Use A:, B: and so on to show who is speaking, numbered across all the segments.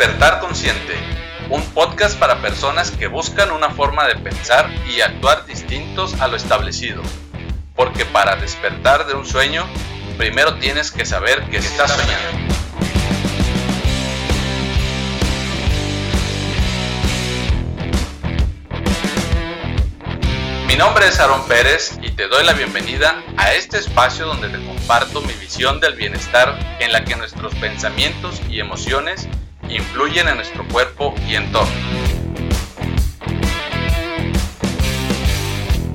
A: Despertar Consciente, un podcast para personas que buscan una forma de pensar y actuar distintos a lo establecido. Porque para despertar de un sueño, primero tienes que saber que estás soñando. Mi nombre es Aaron Pérez y te doy la bienvenida a este espacio donde te comparto mi visión del bienestar en la que nuestros pensamientos y emociones influyen en nuestro cuerpo y entorno.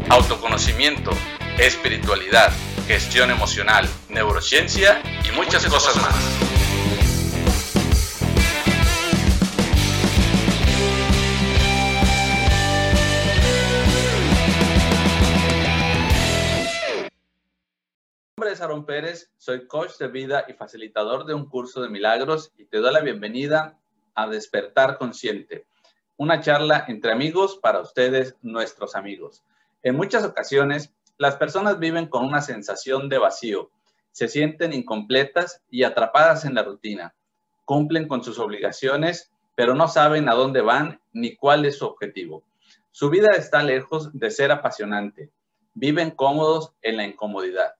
A: Autoconocimiento, espiritualidad, gestión emocional, neurociencia y muchas, cosas más. Aaron Pérez, soy coach de vida y facilitador de un curso de milagros y te doy la bienvenida a Despertar Consciente, una charla entre amigos para ustedes, nuestros amigos. En muchas ocasiones, las personas viven con una sensación de vacío, se sienten incompletas y atrapadas en la rutina, cumplen con sus obligaciones, pero no saben a dónde van ni cuál es su objetivo. Su vida está lejos de ser apasionante, viven cómodos en la incomodidad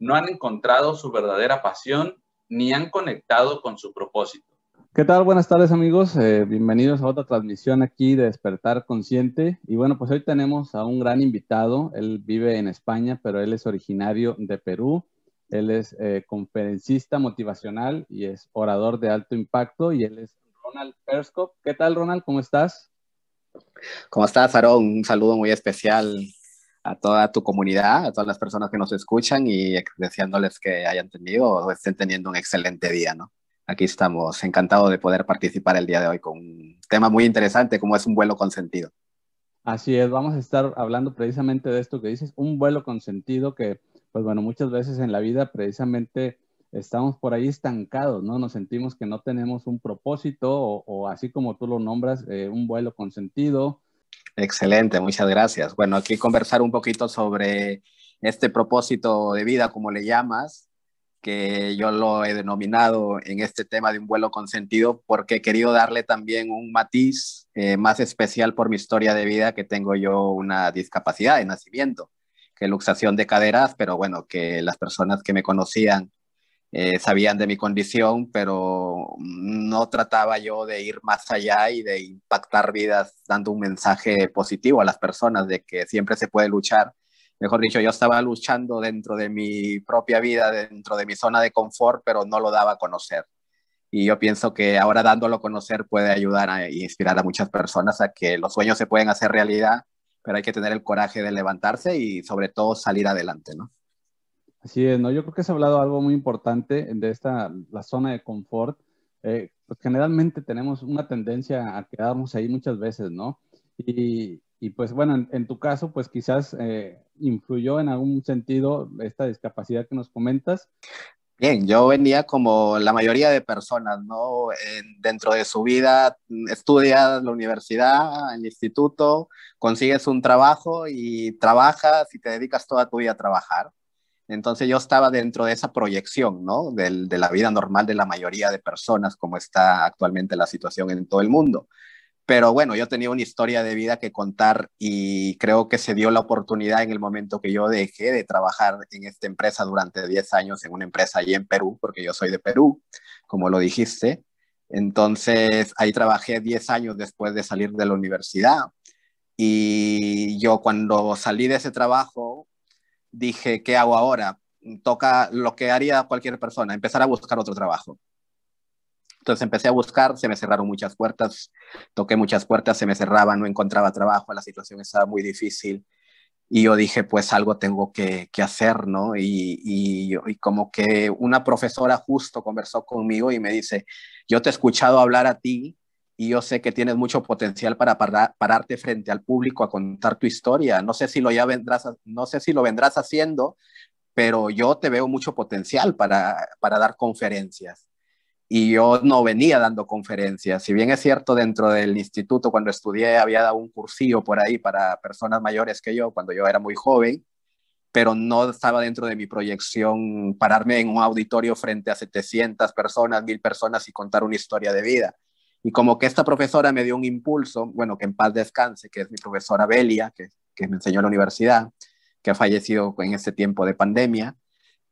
A: no han encontrado su verdadera pasión ni han conectado con su propósito.
B: ¿Qué tal? Buenas tardes amigos, eh, bienvenidos a otra transmisión aquí de Despertar Consciente. Y bueno, pues hoy tenemos a un gran invitado, él vive en España, pero él es originario de Perú. Él es eh, conferencista motivacional y es orador de alto impacto y él es Ronald Perskop. ¿Qué tal Ronald? ¿Cómo estás?
C: ¿Cómo estás, Aaron? Un saludo muy especial a toda tu comunidad, a todas las personas que nos escuchan y deseándoles que hayan tenido o estén teniendo un excelente día, ¿no? Aquí estamos, encantados de poder participar el día de hoy con un tema muy interesante como es un vuelo consentido.
B: Así es, vamos a estar hablando precisamente de esto que dices, un vuelo consentido que, pues bueno, muchas veces en la vida precisamente estamos por ahí estancados, ¿no? Nos sentimos que no tenemos un propósito o, así como tú lo nombras, eh, un vuelo consentido,
C: Excelente, muchas gracias. Bueno, aquí conversar un poquito sobre este propósito de vida, como le llamas, que yo lo he denominado en este tema de un vuelo con sentido, porque he querido darle también un matiz eh, más especial por mi historia de vida, que tengo yo una discapacidad de nacimiento, que luxación de caderas, pero bueno, que las personas que me conocían eh, sabían de mi condición, pero no trataba yo de ir más allá y de impactar vidas dando un mensaje positivo a las personas de que siempre se puede luchar. Mejor dicho, yo estaba luchando dentro de mi propia vida, dentro de mi zona de confort, pero no lo daba a conocer. Y yo pienso que ahora dándolo a conocer puede ayudar a inspirar a muchas personas a que los sueños se pueden hacer realidad, pero hay que tener el coraje de levantarse y sobre todo salir adelante, ¿no?
B: Así es, ¿no? Yo creo que has hablado algo muy importante de esta, la zona de confort. Eh, pues generalmente tenemos una tendencia a quedarnos ahí muchas veces, ¿no? Y, y pues bueno, en, tu caso, pues quizás eh, influyó en algún sentido esta discapacidad que nos comentas.
C: Bien, yo venía como la mayoría de personas, ¿no? dentro de su vida, estudias la universidad, el instituto, consigues un trabajo y trabajas y te dedicas toda tu vida a trabajar. Entonces yo estaba dentro de esa proyección, ¿no? de la vida normal de la mayoría de personas, como está actualmente la situación en todo el mundo. Pero bueno, yo tenía una historia de vida que contar y creo que se dio la oportunidad en el momento que yo dejé de trabajar en esta empresa durante 10 años, en una empresa allí en Perú, porque yo soy de Perú, como lo dijiste. Entonces ahí trabajé 10 años después de salir de la universidad. Y yo cuando salí de ese trabajo, dije, ¿qué hago ahora? Toca lo que haría cualquier persona, empezar a buscar otro trabajo. Entonces empecé a buscar, se me cerraron muchas puertas, toqué muchas puertas, se me cerraban, no encontraba trabajo, la situación estaba muy difícil. Y yo dije, pues algo tengo que, hacer, ¿no? Y, y, como que una profesora justo conversó conmigo y me dice, yo te he escuchado hablar a ti y yo sé que tienes mucho potencial para pararte frente al público a contar tu historia. No sé si lo ya vendrás, no sé si lo vendrás haciendo, pero yo te veo mucho potencial para, para dar conferencias. Y yo no venía dando conferencias. Si bien es cierto, dentro del instituto, cuando estudié, había dado un cursillo por ahí para personas mayores que yo, cuando yo era muy joven, pero no estaba dentro de mi proyección pararme en un auditorio frente a 700 personas, 1000 personas y contar una historia de vida Y como que esta profesora me dio un impulso, bueno, que en paz descanse, que es mi profesora Belia, que, que me enseñó en la universidad, que ha fallecido en este tiempo de pandemia.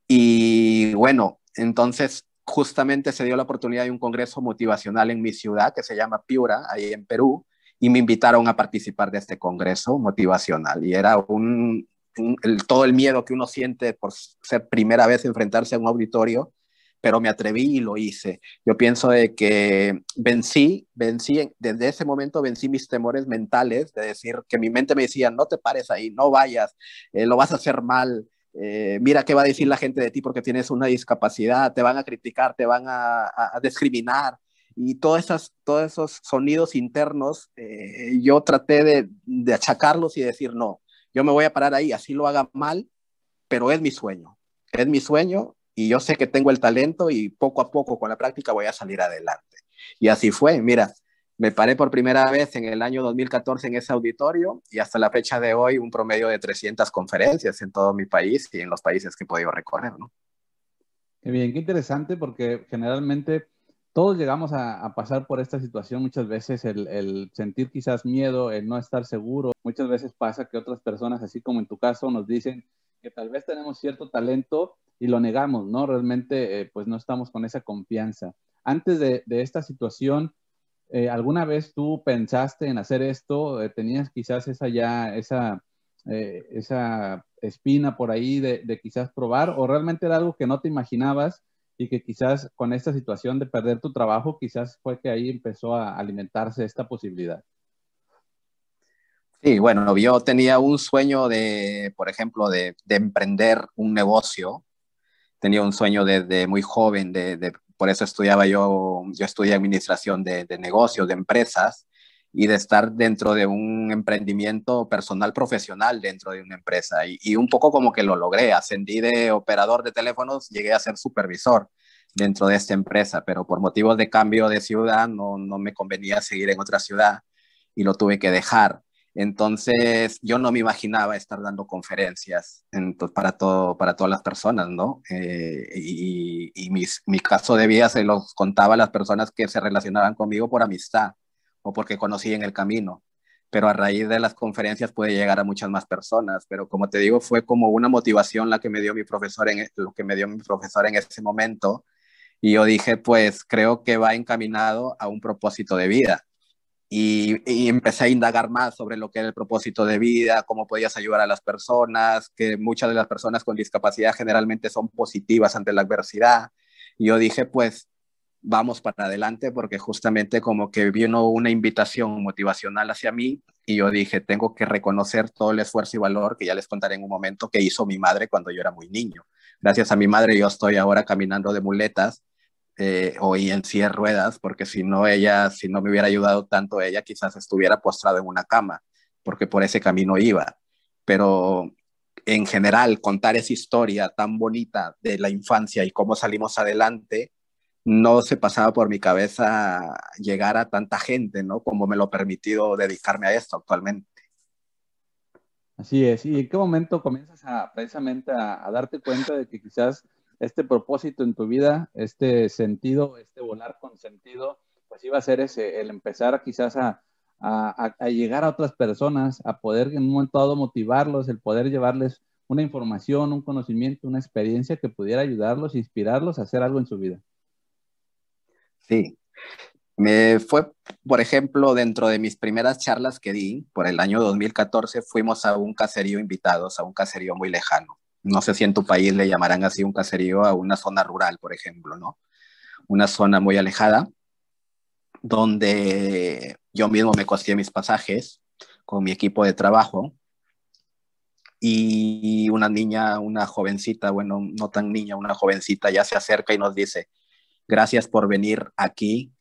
C: Y bueno, entonces justamente se dio la oportunidad de un congreso motivacional en mi ciudad, que se llama Piura, ahí en Perú, y me invitaron a participar de este congreso motivacional. Y era un, todo el miedo que uno siente por ser primera vez enfrentarse a un auditorio, pero me atreví y lo hice. Yo pienso de que vencí, vencí, desde ese momento vencí mis temores mentales, de decir que mi mente me decía, no te pares ahí, no vayas, eh, lo vas a hacer mal, eh, mira qué va a decir la gente de ti porque tienes una discapacidad, te van a criticar, te van a, discriminar. Y todos esos, todos esos sonidos internos, eh, yo traté de achacarlos y decir, no, yo me voy a parar ahí, así lo haga mal, pero es mi sueño, es mi sueño y yo sé que tengo el talento y poco a poco con la práctica voy a salir adelante. Y así fue, mira, me paré por primera vez en el año 2014 en ese auditorio y hasta la fecha de hoy un promedio de 300 conferencias en todo mi país y en los países que he podido recorrer, ¿no?
B: Qué bien, qué interesante porque generalmente todos llegamos a, pasar por esta situación muchas veces, el, el, sentir quizás miedo, el no estar seguro. Muchas veces pasa que otras personas, así como en tu caso, nos dicen que tal vez tenemos cierto talento y lo negamos, ¿no? Realmente, eh, pues no estamos con esa confianza. Antes de, de esta situación, eh, ¿alguna vez tú pensaste en hacer esto? Eh, ¿Tenías quizás esa ya, esa, esa espina por ahí de, quizás probar? ¿O realmente era algo que no te imaginabas y que quizás con esta situación de perder tu trabajo, quizás fue que ahí empezó a alimentarse esta posibilidad?
C: Sí, bueno, yo tenía un sueño de, por ejemplo, de, emprender un negocio. Tenía un sueño desde muy joven de, de por eso estudiaba yo, yo estudié administración de, negocios, de empresas, y de estar dentro de un emprendimiento personal profesional dentro de una empresa. Y, un poco como que lo logré, ascendí de operador de teléfonos, llegué a ser supervisor dentro de esta empresa, pero por motivos de cambio de ciudad no, no me convenía seguir en otra ciudad y lo tuve que dejar. Entonces, yo no me imaginaba estar dando conferencias para, todas las personas, ¿no? Eh, y, mi caso de vida se los contaba a las personas que se relacionaban conmigo por amistad o porque conocí en el camino. Pero a raíz de las conferencias puede llegar a muchas más personas. Pero como te digo, fue como una motivación la que me dio mi profesor en, lo que me dio mi profesor en ese momento. Y yo dije, pues creo que va encaminado a un propósito de vida y, empecé a indagar más sobre lo que era el propósito de vida, cómo podías ayudar a las personas, que muchas de las personas con discapacidad generalmente son positivas ante la adversidad. Y yo dije, pues vamos para adelante porque justamente como que vino una invitación motivacional hacia mí y yo dije, tengo que reconocer todo el esfuerzo y valor que ya les contaré en un momento que hizo mi madre cuando yo era muy niño. Gracias a mi madre yo estoy ahora caminando de muletas eh, o en silla ruedas, porque si no ella, si no me hubiera ayudado tanto ella, quizás estuviera postrado en una cama, porque por ese camino iba. Pero en general, contar esa historia tan bonita de la infancia y cómo salimos adelante, no se pasaba por mi cabeza llegar a tanta gente, ¿no? Como me lo ha permitido dedicarme a esto actualmente.
B: Así es. ¿Y en qué momento comienzas a precisamente a darte cuenta de que quizás este propósito en tu vida, este sentido, este volar con sentido, pues iba a ser ese, el empezar quizás a, llegar a otras personas, a poder en un momento dado motivarlos, el poder llevarles una información, un conocimiento, una experiencia que pudiera ayudarlos, inspirarlos a hacer algo en su vida.
C: Sí, me fue, por ejemplo, dentro de mis primeras charlas que di, por el año 2014, fuimos a un caserío invitados, a un caserío muy lejano no sé si en tu país le llamarán así un caserío a una zona rural, por ejemplo, ¿no? Una zona muy alejada, donde yo mismo me costé mis pasajes con mi equipo de trabajo y una niña, una jovencita, bueno, no tan niña, una jovencita ya se acerca y nos dice, gracias por venir aquí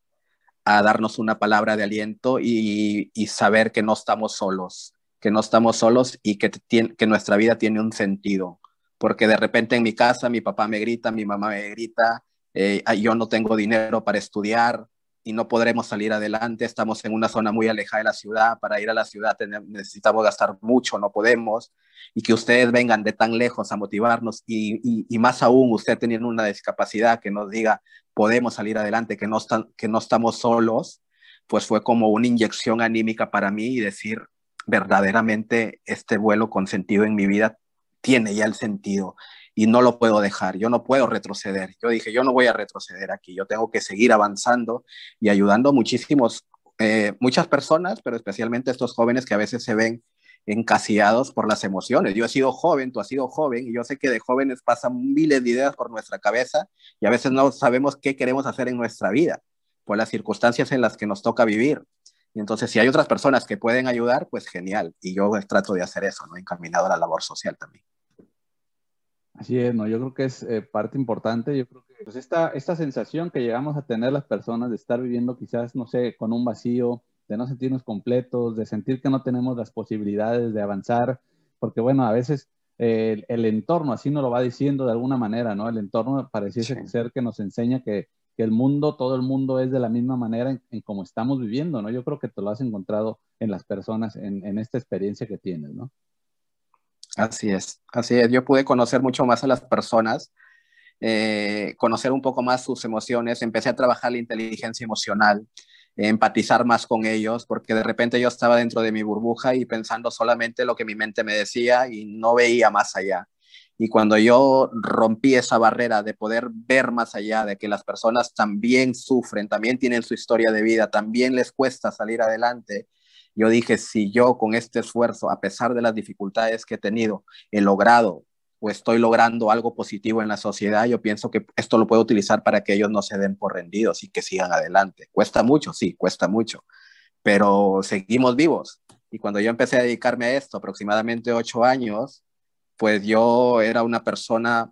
C: a darnos una palabra de aliento y, saber que no estamos solos, que no estamos solos y que, que nuestra vida tiene un sentido, porque de repente en mi casa mi papá me grita, mi mamá me grita, eh, yo no tengo dinero para estudiar y no podremos salir adelante, estamos en una zona muy alejada de la ciudad, para ir a la ciudad necesitamos gastar mucho, no podemos, y que ustedes vengan de tan lejos a motivarnos y, y, más aún usted teniendo una discapacidad que nos diga podemos salir adelante, que no, que no estamos solos, pues fue como una inyección anímica para mí y decir, verdaderamente este vuelo con sentido en mi vida tiene ya el sentido y no lo puedo dejar, yo no puedo retroceder. Yo dije, yo no voy a retroceder aquí, yo tengo que seguir avanzando y ayudando muchísimos, eh, muchas personas, pero especialmente estos jóvenes que a veces se ven encasillados por las emociones. Yo he sido joven, tú has sido joven, y yo sé que de jóvenes pasan miles de ideas por nuestra cabeza y a veces no sabemos qué queremos hacer en nuestra vida, por las circunstancias en las que nos toca vivir. Y entonces, si hay otras personas que pueden ayudar, pues genial. Y yo trato de hacer eso, ¿no? Encaminado a la labor social también.
B: Así es, ¿no? Yo creo que es eh, parte importante. Yo creo que pues esta, esta sensación que llegamos a tener las personas de estar viviendo quizás, no sé, con un vacío, de no sentirnos completos, de sentir que no tenemos las posibilidades de avanzar, porque bueno, a veces el, entorno así nos lo va diciendo de alguna manera, ¿no? El entorno pareciese ser que nos enseña que, el mundo, todo el mundo es de la misma manera en, en como estamos viviendo, ¿no? Yo creo que te lo has encontrado en las personas, en, en esta experiencia que tienes, ¿no?
C: Así es, así es. Yo pude conocer mucho más a las personas, eh, conocer un poco más sus emociones, empecé a trabajar la inteligencia emocional, empatizar más con ellos, porque de repente yo estaba dentro de mi burbuja y pensando solamente lo que mi mente me decía y no veía más allá. Y cuando yo rompí esa barrera de poder ver más allá, de que las personas también sufren, también tienen su historia de vida, también les cuesta salir adelante, yo dije, si yo con este esfuerzo, a pesar de las dificultades que he tenido, he logrado o estoy logrando algo positivo en la sociedad, yo pienso que esto lo puedo utilizar para que ellos no se den por rendidos y que sigan adelante. Cuesta mucho, sí, cuesta mucho, pero seguimos vivos. Y cuando yo empecé a dedicarme a esto, aproximadamente ocho años, pues yo era una persona,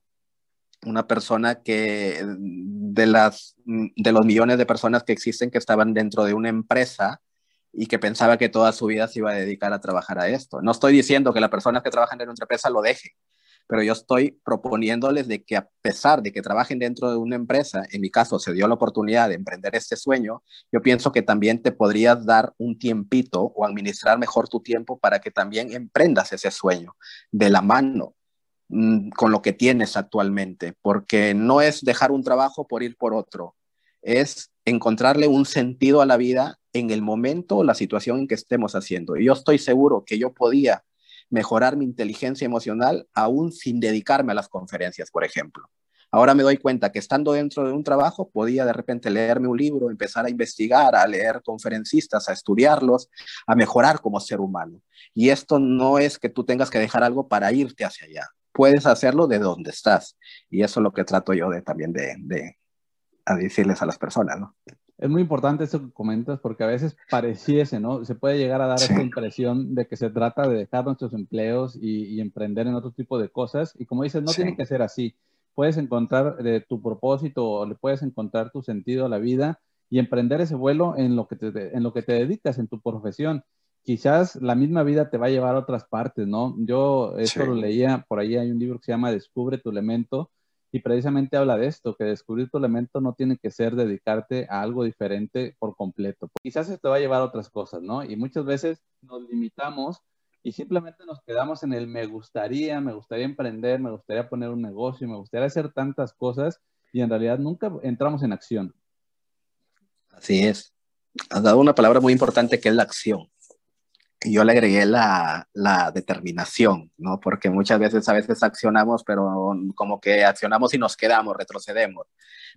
C: una persona que de, las, de los millones de personas que existen que estaban dentro de una empresa, y que pensaba que toda su vida se iba a dedicar a trabajar a esto. No estoy diciendo que las personas que trabajan en nuestra empresa lo dejen, pero yo estoy proponiéndoles de que a pesar de que trabajen dentro de una empresa, en mi caso se dio la oportunidad de emprender este sueño, yo pienso que también te podrías dar un tiempito o administrar mejor tu tiempo para que también emprendas ese sueño de la mano mm, con lo que tienes actualmente, porque no es dejar un trabajo por ir por otro, es encontrarle un sentido a la vida en el momento o la situación en que estemos haciendo. Y yo estoy seguro que yo podía mejorar mi inteligencia emocional aún sin dedicarme a las conferencias, por ejemplo. Ahora me doy cuenta que estando dentro de un trabajo podía de repente leerme un libro, empezar a investigar, a leer conferencistas, a estudiarlos, a mejorar como ser humano. Y esto no es que tú tengas que dejar algo para irte hacia allá. Puedes hacerlo de donde estás. Y eso es lo que trato yo de, también de, de a decirles a las personas, ¿no?
B: Es muy importante eso que comentas porque a veces pareciese, ¿no? Se puede llegar a dar esta impresión de que se trata de dejar nuestros empleos y, emprender en otro tipo de cosas. Y como dices, no tiene que ser así. Puedes encontrar eh, tu propósito o le puedes encontrar tu sentido a la vida y emprender ese vuelo en lo que te, en lo que te dedicas, en tu profesión. Quizás la misma vida te va a llevar a otras partes, ¿no? Yo esto lo leía, por ahí hay un libro que se llama Descubre tu elemento, y precisamente habla de esto, que descubrir tu elemento no tiene que ser dedicarte a algo diferente por completo. Quizás esto va a llevar a otras cosas, ¿no? Y muchas veces nos limitamos y simplemente nos quedamos en el me gustaría, me gustaría emprender, me gustaría poner un negocio, me gustaría hacer tantas cosas y en realidad nunca entramos en acción.
C: Así es. Has dado una palabra muy importante que es la acción yo le agregué la, la, determinación, ¿no? Porque muchas veces a veces accionamos, pero como que accionamos y nos quedamos, retrocedemos.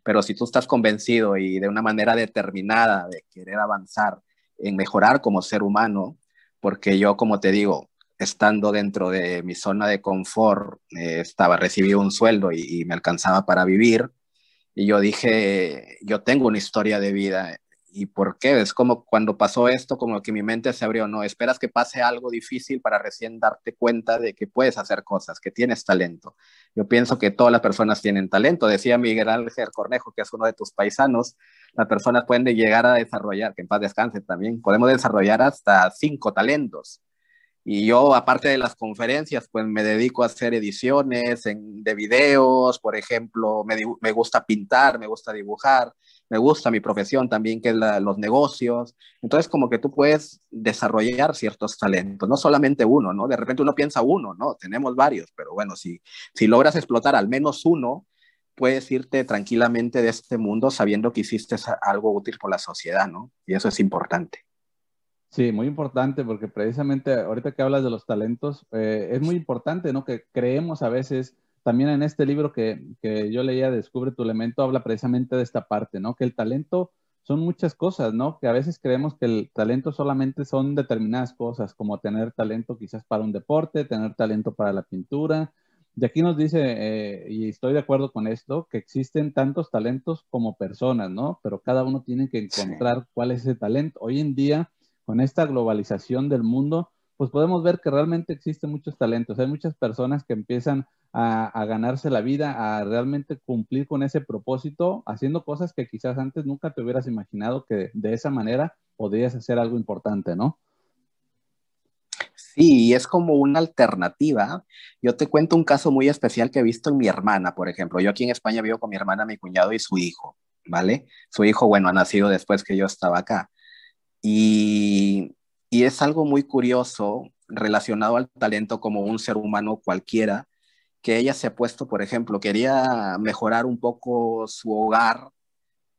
C: Pero si tú estás convencido y de una manera determinada de querer avanzar en mejorar como ser humano, porque yo, como te digo, estando dentro de mi zona de confort, eh, estaba, recibí un sueldo y me alcanzaba para vivir, y yo dije, yo tengo una historia de vida ¿Y por qué? Es como cuando pasó esto, como que mi mente se abrió, no, esperas que pase algo difícil para recién darte cuenta de que puedes hacer cosas, que tienes talento. Yo pienso que todas las personas tienen talento. Decía Miguel Ángel Cornejo, que es uno de tus paisanos, las personas pueden llegar a desarrollar, que en paz descanse también, podemos desarrollar hasta cinco talentos. Y yo, aparte de las conferencias, pues me dedico a hacer ediciones de videos, por ejemplo, me, me gusta pintar, me gusta dibujar, me gusta mi profesión también, que es los negocios. Entonces, como que tú puedes desarrollar ciertos talentos, no solamente uno, ¿no? De repente uno piensa uno, ¿no? Tenemos varios, pero bueno, si, si logras explotar al menos uno, puedes irte tranquilamente de este mundo sabiendo que hiciste algo útil por la sociedad, ¿no? Y eso es importante.
B: Sí, muy importante porque precisamente ahorita que hablas de los talentos, eh, es muy importante, ¿no? Que creemos a veces, también en este libro que, que, yo leía, Descubre tu elemento, habla precisamente de esta parte, ¿no? Que el talento son muchas cosas, ¿no? Que a veces creemos que el talento solamente son determinadas cosas, como tener talento quizás para un deporte, tener talento para la pintura. Y aquí nos dice, eh, y estoy de acuerdo con esto, que existen tantos talentos como personas, ¿no? Pero cada uno tiene que encontrar cuál es ese talento. Hoy en día con esta globalización del mundo, pues podemos ver que realmente existen muchos talentos. Hay muchas personas que empiezan a, ganarse la vida, a realmente cumplir con ese propósito, haciendo cosas que quizás antes nunca te hubieras imaginado que de esa manera podrías hacer algo importante, ¿no?
C: Sí, es como una alternativa. Yo te cuento un caso muy especial que he visto en mi hermana, por ejemplo. Yo aquí en España vivo con mi hermana, mi cuñado y su hijo, ¿vale? Su hijo, bueno, ha nacido después que yo estaba acá. Y, es algo muy curioso relacionado al talento como un ser humano cualquiera, que ella se ha puesto, por ejemplo, quería mejorar un poco su hogar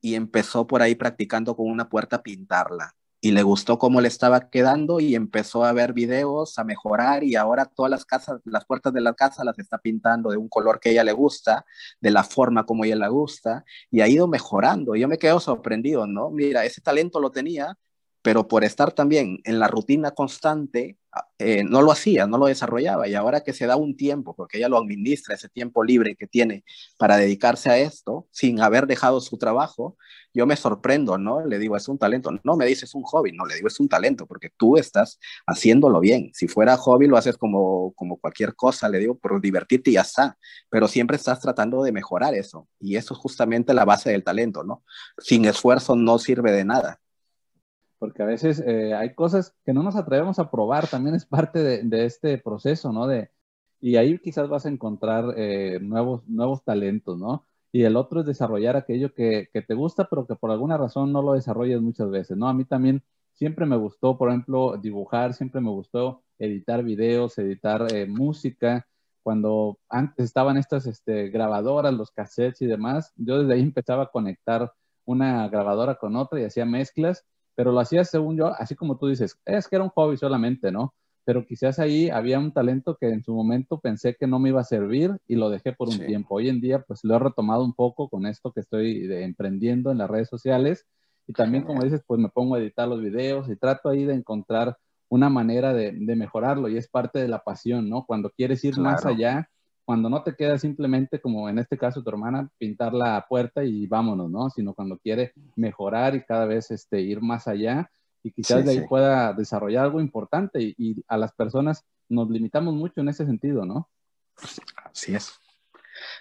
C: y empezó por ahí practicando con una puerta pintarla. Y le gustó cómo le estaba quedando y empezó a ver videos, a mejorar y ahora todas las casas, las puertas de la casa las está pintando de un color que a ella le gusta, de la forma como a ella le gusta y ha ido mejorando. Yo me quedo sorprendido, ¿no? Mira, ese talento lo tenía, pero por estar también en la rutina constante, ah, eh, no lo hacía, no lo desarrollaba. Y ahora que se da un tiempo, porque ella lo administra, ese tiempo libre que tiene para dedicarse a esto, sin haber dejado su trabajo, yo me sorprendo, ¿no? Le digo, es un talento. No, me dice, es un hobby. No, le digo, es un talento, porque tú estás haciéndolo bien. Si fuera hobby, lo haces como, como cualquier cosa, le digo, por divertirte y ya está. Pero siempre estás tratando de mejorar eso. Y eso es justamente la base del talento, ¿no? Sin esfuerzo no sirve de nada
B: porque a veces eh, hay cosas que no nos atrevemos a probar, también es parte de, este proceso, ¿no? De, y ahí quizás vas a encontrar eh, nuevos, nuevos talentos, ¿no? Y el otro es desarrollar aquello que, te gusta, pero que por alguna razón no lo desarrollas muchas veces, ¿no? A mí también siempre me gustó, por ejemplo, dibujar, siempre me gustó editar videos, editar eh, música. Cuando antes estaban estas este, grabadoras, los cassettes y demás, yo desde ahí empezaba a conectar una grabadora con otra y hacía mezclas pero lo hacía según yo, así como tú dices, es que era un hobby solamente, ¿no? Pero quizás ahí había un talento que en su momento pensé que no me iba a servir y lo dejé por un tiempo. Hoy en día, pues lo he retomado un poco con esto que estoy emprendiendo en las redes sociales y también, como dices, pues me pongo a editar los videos y trato ahí de encontrar una manera de, mejorarlo y es parte de la pasión, ¿no? Cuando quieres ir más allá, cuando no te queda simplemente, como en este caso tu hermana, pintar la puerta y vámonos, ¿no? Sino cuando quiere mejorar y cada vez este, ir más allá y quizás de ahí pueda desarrollar algo importante y, y, a las personas nos limitamos mucho en ese sentido, ¿no?
C: Así es.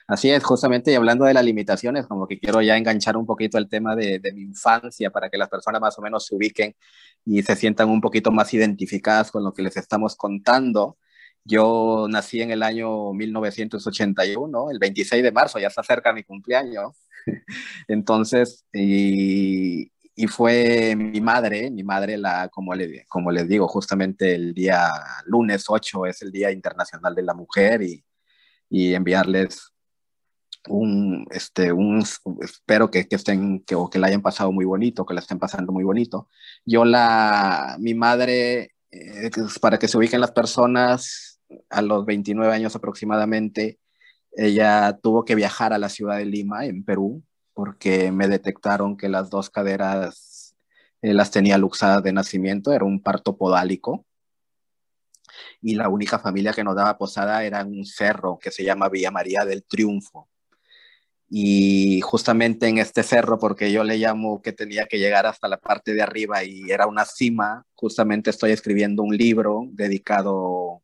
C: Así es, justamente y hablando de las limitaciones, como que quiero ya enganchar un poquito el tema de, de, mi infancia para que las personas más o menos se ubiquen y se sientan un poquito más identificadas con lo que les estamos contando. Yo nací en el año 1981, el 26 de marzo, ya está cerca mi cumpleaños. Entonces, y, y, fue mi madre, mi madre, la, como, le, como les digo, justamente el día lunes 8 es el Día Internacional de la Mujer y, y enviarles un, este, un, espero que, que estén, que, o que la hayan pasado muy bonito, que la estén pasando muy bonito. Yo la, mi madre, eh, para que se ubiquen las personas, a los 29 años aproximadamente, ella tuvo que viajar a la ciudad de Lima, en Perú, porque me detectaron que las dos caderas eh, las tenía luxadas de nacimiento, era un parto podálico. Y la única familia que nos daba posada era un cerro que se llama Villa María del Triunfo. Y justamente en este cerro, porque yo le llamo que tenía que llegar hasta la parte de arriba y era una cima, justamente estoy escribiendo un libro dedicado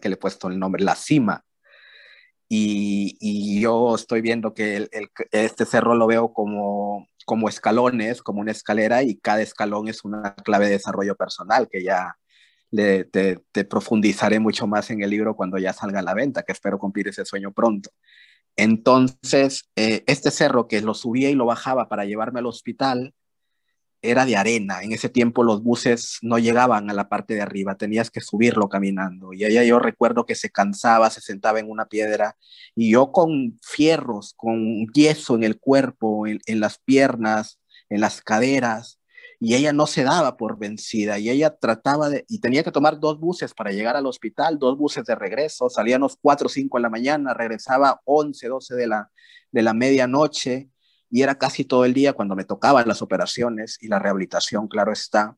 C: que le he puesto el nombre, la cima. Y, yo estoy viendo que este cerro lo veo como, como escalones, como una escalera, y cada escalón es una clave de desarrollo personal que ya le, te, profundizaré mucho más en el libro cuando ya salga a la venta, que espero cumplir ese sueño pronto. Entonces, eh, este cerro que lo subía y lo bajaba para llevarme al hospital, era de arena. En ese tiempo los buses no llegaban a la parte de arriba, tenías que subirlo caminando. Y ella yo recuerdo que se cansaba, se sentaba en una piedra y yo con fierros, con yeso en el cuerpo, en las piernas, en las caderas, y ella no se daba por vencida y ella trataba de, y tenía que tomar dos buses para llegar al hospital, dos buses de regreso, salíamos 4 o 5 en la mañana, regresaba 11, 12 de la, de la medianoche y era casi todo el día cuando me tocaban las operaciones y la rehabilitación, claro está.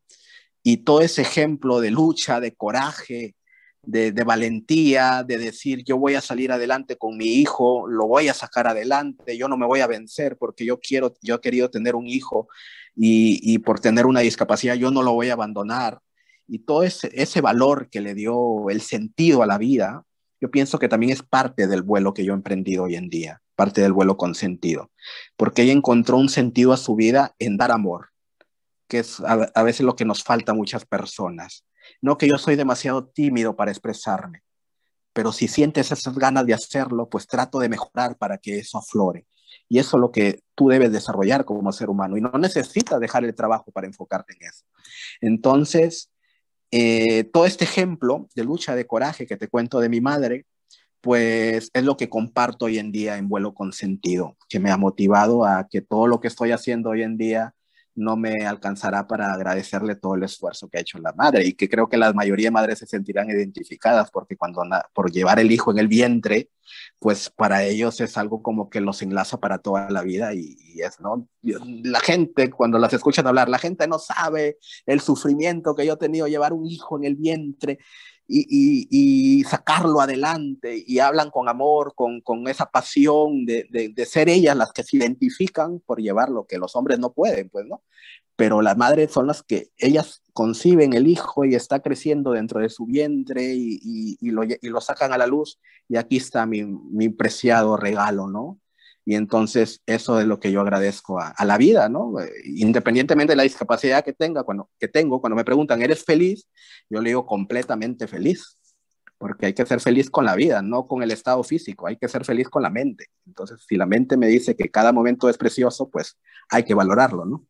C: Y todo ese ejemplo de lucha, de coraje, de, valentía, de decir yo voy a salir adelante con mi hijo, lo voy a sacar adelante, yo no me voy a vencer porque yo quiero, yo he querido tener un hijo y, y por tener una discapacidad yo no lo voy a abandonar. Y todo ese, ese valor que le dio el sentido a la vida, yo pienso que también es parte del vuelo que yo he emprendido hoy en día parte del vuelo con sentido, porque ella encontró un sentido a su vida en dar amor, que es a, veces lo que nos falta a muchas personas. No que yo soy demasiado tímido para expresarme, pero si sientes esas ganas de hacerlo, pues trato de mejorar para que eso aflore. Y eso es lo que tú debes desarrollar como ser humano. Y no necesitas dejar el trabajo para enfocarte en eso. Entonces, eh, todo este ejemplo de lucha, de coraje que te cuento de mi madre, pues es lo que comparto hoy en día en vuelo con sentido, que me ha motivado a que todo lo que estoy haciendo hoy en día no me alcanzará para agradecerle todo el esfuerzo que ha hecho la madre y que creo que la mayoría de madres se sentirán identificadas porque cuando por llevar el hijo en el vientre, pues para ellos es algo como que los enlaza para toda la vida y, y es, ¿no? La gente, cuando las escuchan hablar, la gente no sabe el sufrimiento que yo he tenido llevar un hijo en el vientre y, sacarlo adelante y hablan con amor, con, esa pasión de, de, ser ellas las que se identifican por llevarlo, que los hombres no pueden, pues, ¿no? Pero las madres son las que ellas conciben el hijo y está creciendo dentro de su vientre y, lo, lo, sacan a la luz y aquí está mi, mi preciado regalo, ¿no? Y entonces eso es lo que yo agradezco a, la vida, ¿no? Independientemente de la discapacidad que, tenga, cuando, que tengo, cuando me preguntan, ¿eres feliz? Yo le digo completamente feliz, porque hay que ser feliz con la vida, no con el estado físico, hay que ser feliz con la mente. Entonces, si la mente me dice que cada momento es precioso, pues hay que valorarlo, ¿no?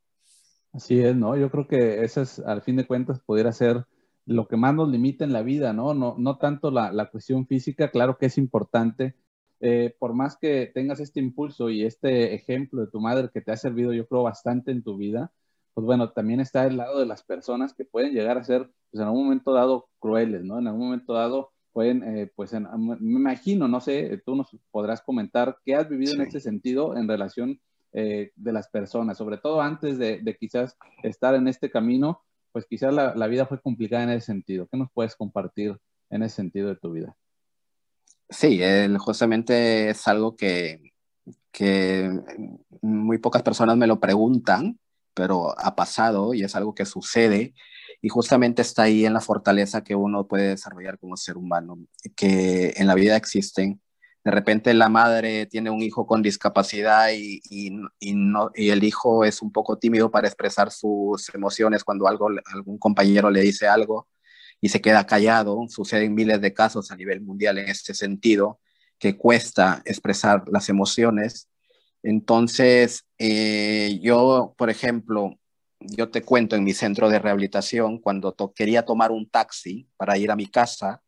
B: Así es, ¿no? Yo creo que eso es, al fin de cuentas, pudiera ser lo que más nos limita en la vida, ¿no? No, no tanto la, la cuestión física, claro que es importante, eh, por más que tengas este impulso y este ejemplo de tu madre que te ha servido, yo creo, bastante en tu vida, pues bueno, también está el lado de las personas que pueden llegar a ser, pues en algún momento dado, crueles, ¿no? En algún momento dado pueden, eh, pues me imagino, no sé, tú nos podrás comentar qué has vivido en ese sentido en relación eh, de las personas, sobre todo antes de, quizás estar en este camino, pues quizás la, la vida fue complicada en ese sentido. ¿Qué nos puedes compartir en ese sentido de tu vida?
C: Sí, justamente es algo que, que muy pocas personas me lo preguntan, pero ha pasado y es algo que sucede y justamente está ahí en la fortaleza que uno puede desarrollar como ser humano, que en la vida existen. De repente la madre tiene un hijo con discapacidad y, y, no, y el hijo es un poco tímido para expresar sus emociones cuando algo, algún compañero le dice algo y se queda callado. Suceden miles de casos a nivel mundial en este sentido, que cuesta expresar las emociones. Entonces, eh, yo, por ejemplo, yo te cuento en mi centro de rehabilitación, cuando quería tomar un taxi para ir a mi casa,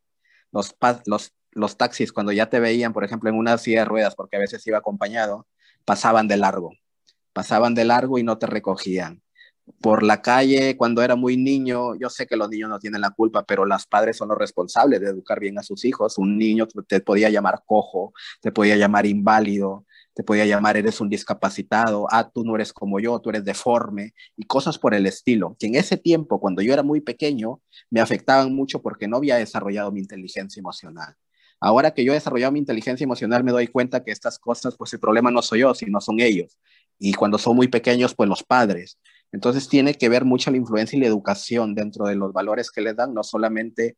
C: los, los, los taxis cuando ya te veían, por ejemplo, en una silla de ruedas, porque a veces iba acompañado, pasaban de largo, pasaban de largo y no te recogían por la calle cuando era muy niño, yo sé que los niños no tienen la culpa, pero los padres son los responsables de educar bien a sus hijos. Un niño te podía llamar cojo, te podía llamar inválido, te podía llamar eres un discapacitado, ah, tú no eres como yo, tú eres deforme y cosas por el estilo, que en ese tiempo, cuando yo era muy pequeño, me afectaban mucho porque no había desarrollado mi inteligencia emocional. Ahora que yo he desarrollado mi inteligencia emocional, me doy cuenta que estas cosas, pues el problema no soy yo, sino son ellos. Y cuando son muy pequeños, pues los padres. Entonces tiene que ver mucho la influencia y la educación dentro de los valores que les dan, no solamente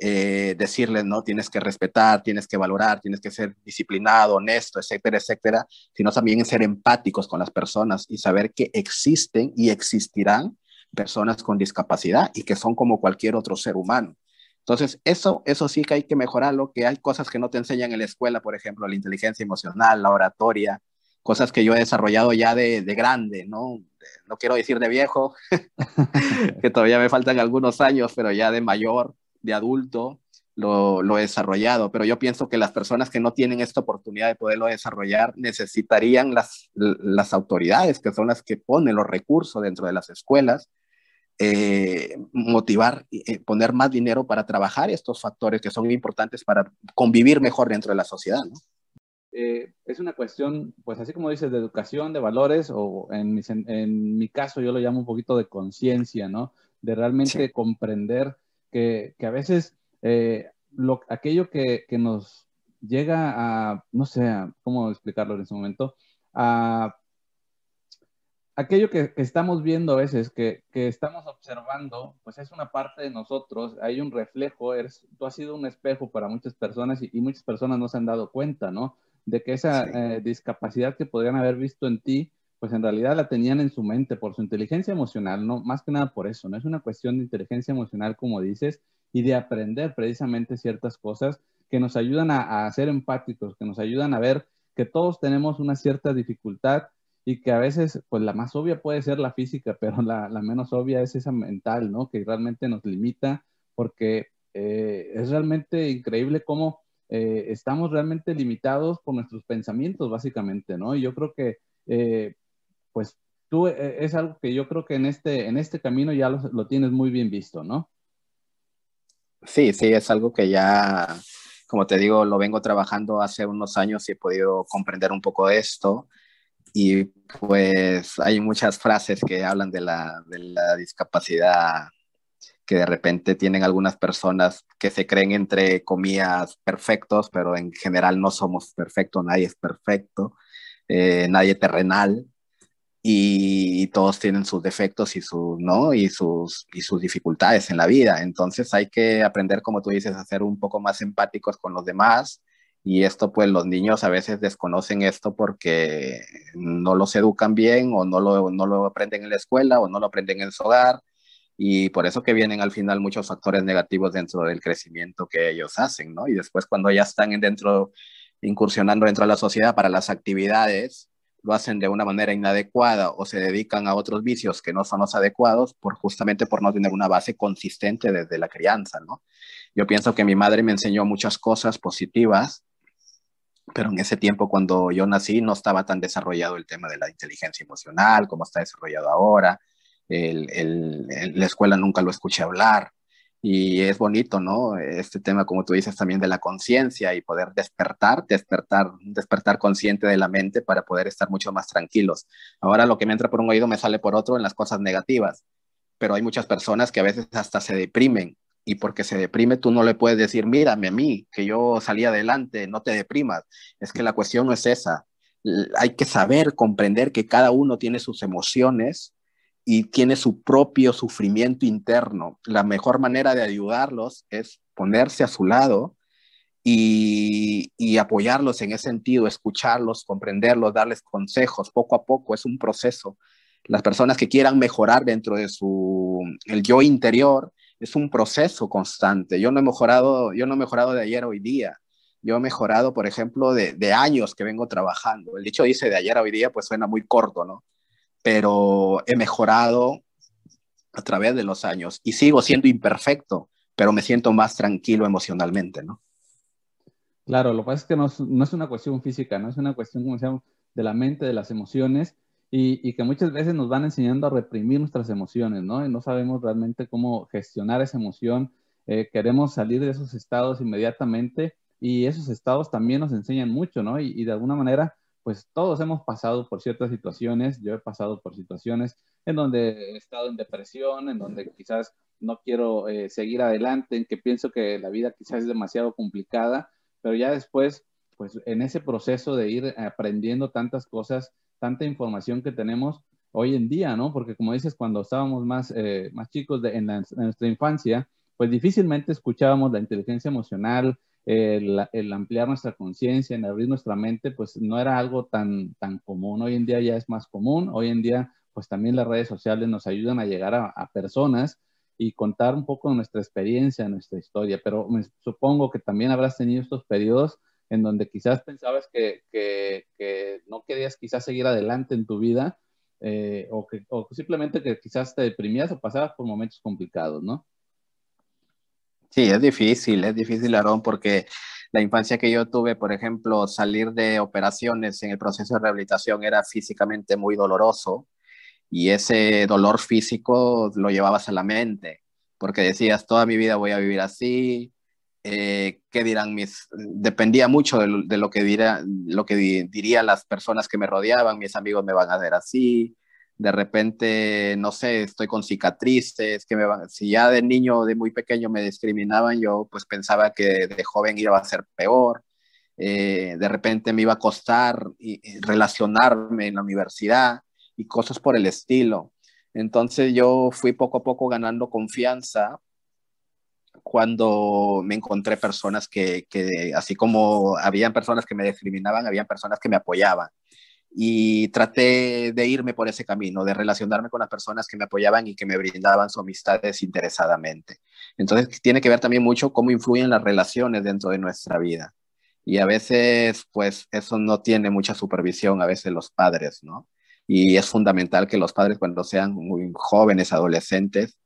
C: eh, decirles, no, tienes que respetar, tienes que valorar, tienes que ser disciplinado, honesto, etcétera, etcétera, sino también ser empáticos con las personas y saber que existen y existirán personas con discapacidad y que son como cualquier otro ser humano. Entonces, eso, eso sí que hay que mejorarlo, que hay cosas que no te enseñan en la escuela, por ejemplo, la inteligencia emocional, la oratoria, cosas que yo he desarrollado ya de, grande, ¿no? No quiero decir de viejo, que todavía me faltan algunos años, pero ya de mayor, de adulto, lo, lo, he desarrollado. Pero yo pienso que las personas que no tienen esta oportunidad de poderlo desarrollar necesitarían las, las autoridades, que son las que ponen los recursos dentro de las escuelas, eh, motivar, eh, poner más dinero para trabajar estos factores que son importantes para convivir mejor dentro de la sociedad. ¿no?
B: Eh, es una cuestión, pues así como dices, de educación, de valores, o en mi, en mi caso yo lo llamo un poquito de conciencia, ¿no? De realmente comprender que, que, a veces eh, lo, aquello que, que, nos llega a, no sé, cómo explicarlo en ese momento, a aquello que, que, estamos viendo a veces, que, que, estamos observando, pues es una parte de nosotros, hay un reflejo, eres, tú has sido un espejo para muchas personas y, y muchas personas no se han dado cuenta, ¿no? De que esa eh, discapacidad que podrían haber visto en ti, pues en realidad la tenían en su mente por su inteligencia emocional, no más que nada por eso, no es una cuestión de inteligencia emocional como dices y de aprender precisamente ciertas cosas que nos ayudan a, ser empáticos, que nos ayudan a ver que todos tenemos una cierta dificultad y que a veces, pues la más obvia puede ser la física, pero la, menos obvia es esa mental, ¿no? Que realmente nos limita porque eh, es realmente increíble cómo eh, estamos realmente limitados por nuestros pensamientos, básicamente, ¿no? Y yo creo que, eh, pues, tú eh, es algo que yo creo que en este, en este camino ya lo, lo, tienes muy bien visto, ¿no?
C: Sí, sí, es algo que ya, como te digo, lo vengo trabajando hace unos años y he podido comprender un poco esto. Y pues hay muchas frases que hablan de la, de la discapacidad que de repente tienen algunas personas que se creen entre comillas perfectos, pero en general no somos perfectos, nadie es perfecto, eh, nadie terrenal, y, todos tienen sus defectos y, su, ¿no? y, sus, y sus dificultades en la vida. Entonces hay que aprender, como tú dices, a ser un poco más empáticos con los demás. Y esto, pues los niños a veces desconocen esto porque no los educan bien o no lo, no lo aprenden en la escuela o no lo aprenden en su hogar y por eso que vienen al final muchos factores negativos dentro del crecimiento que ellos hacen, ¿no? Y después cuando ya están dentro, incursionando dentro de la sociedad para las actividades, lo hacen de una manera inadecuada o se dedican a otros vicios que no son los adecuados por justamente por no tener una base consistente desde la crianza, ¿no? Yo pienso que mi madre me enseñó muchas cosas positivas, pero en ese tiempo cuando yo nací no estaba tan desarrollado el tema de la inteligencia emocional como está desarrollado ahora la escuela nunca lo escuché hablar. Y es bonito, ¿no? Este tema, como tú dices, también de la conciencia y poder despertar, despertar, despertar consciente de la mente para poder estar mucho más tranquilos. Ahora lo que me entra por un oído me sale por otro en las cosas negativas, pero hay muchas personas que a veces hasta se deprimen y porque se deprime tú no le puedes decir, mírame a mí, que yo salí adelante, no te deprimas. Es que la cuestión no es esa. Hay que saber comprender que cada uno tiene sus emociones y tiene su propio sufrimiento interno. La mejor manera de ayudarlos es ponerse a su lado y, apoyarlos en ese sentido, escucharlos, comprenderlos, darles consejos poco a poco. Es un proceso. Las personas que quieran mejorar dentro de su el yo interior es un proceso constante. Yo no he mejorado, yo no he mejorado de ayer a hoy día. Yo he mejorado, por ejemplo, de, de años que vengo trabajando. El dicho dice de ayer a hoy día, pues suena muy corto, ¿no? Pero he mejorado a través de los años y sigo siendo imperfecto, pero me siento más tranquilo emocionalmente, ¿no?
B: Claro, lo que pasa es que no es, no es una cuestión física, no es una cuestión, como decíamos, de la mente, de las emociones, y, y, que muchas veces nos van enseñando a reprimir nuestras emociones, ¿no? Y no sabemos realmente cómo gestionar esa emoción, eh, queremos salir de esos estados inmediatamente, y esos estados también nos enseñan mucho, ¿no? Y, y de alguna manera pues todos hemos pasado por ciertas situaciones, yo he pasado por situaciones en donde he estado en depresión, en donde quizás no quiero eh, seguir adelante, en que pienso que la vida quizás es demasiado complicada, pero ya después, pues en ese proceso de ir aprendiendo tantas cosas, tanta información que tenemos hoy en día, ¿no? Porque como dices, cuando estábamos más, eh, más chicos en, en nuestra infancia, pues difícilmente escuchábamos la inteligencia emocional, el, ampliar nuestra conciencia, en abrir nuestra mente, pues no era algo tan, tan común. Hoy en día ya es más común. Hoy en día, pues también las redes sociales nos ayudan a llegar a, personas y contar un poco nuestra experiencia, nuestra historia. Pero me supongo que también habrás tenido estos periodos en donde quizás pensabas que, que, que no querías quizás seguir adelante en tu vida eh, o, que, o simplemente que quizás te deprimías o pasabas por momentos complicados, ¿no?
C: Sí, es difícil, es difícil, Aarón, porque la infancia que yo tuve, por ejemplo, salir de operaciones en el proceso de rehabilitación era físicamente muy doloroso y ese dolor físico lo llevabas a la mente, porque decías, toda mi vida voy a vivir así, eh, qué dirán mis... Dependía mucho de, lo, que dirá, lo que dirían las personas que me rodeaban, mis amigos me van a ver así, de repente, no sé, estoy con cicatrices, que me van, si ya de niño, de muy pequeño me discriminaban, yo pues pensaba que de joven iba a ser peor. Eh, de repente me iba a costar relacionarme en la universidad y cosas por el estilo. Entonces yo fui poco a poco ganando confianza cuando me encontré personas que, que así como habían personas que me discriminaban, habían personas que me apoyaban y traté de irme por ese camino, de relacionarme con las personas que me apoyaban y que me brindaban su amistad desinteresadamente. Entonces, tiene que ver también mucho cómo influyen las relaciones dentro de nuestra vida. Y a veces, pues, eso no tiene mucha supervisión, a veces los padres, ¿no? Y es fundamental que los padres, cuando sean muy jóvenes, adolescentes,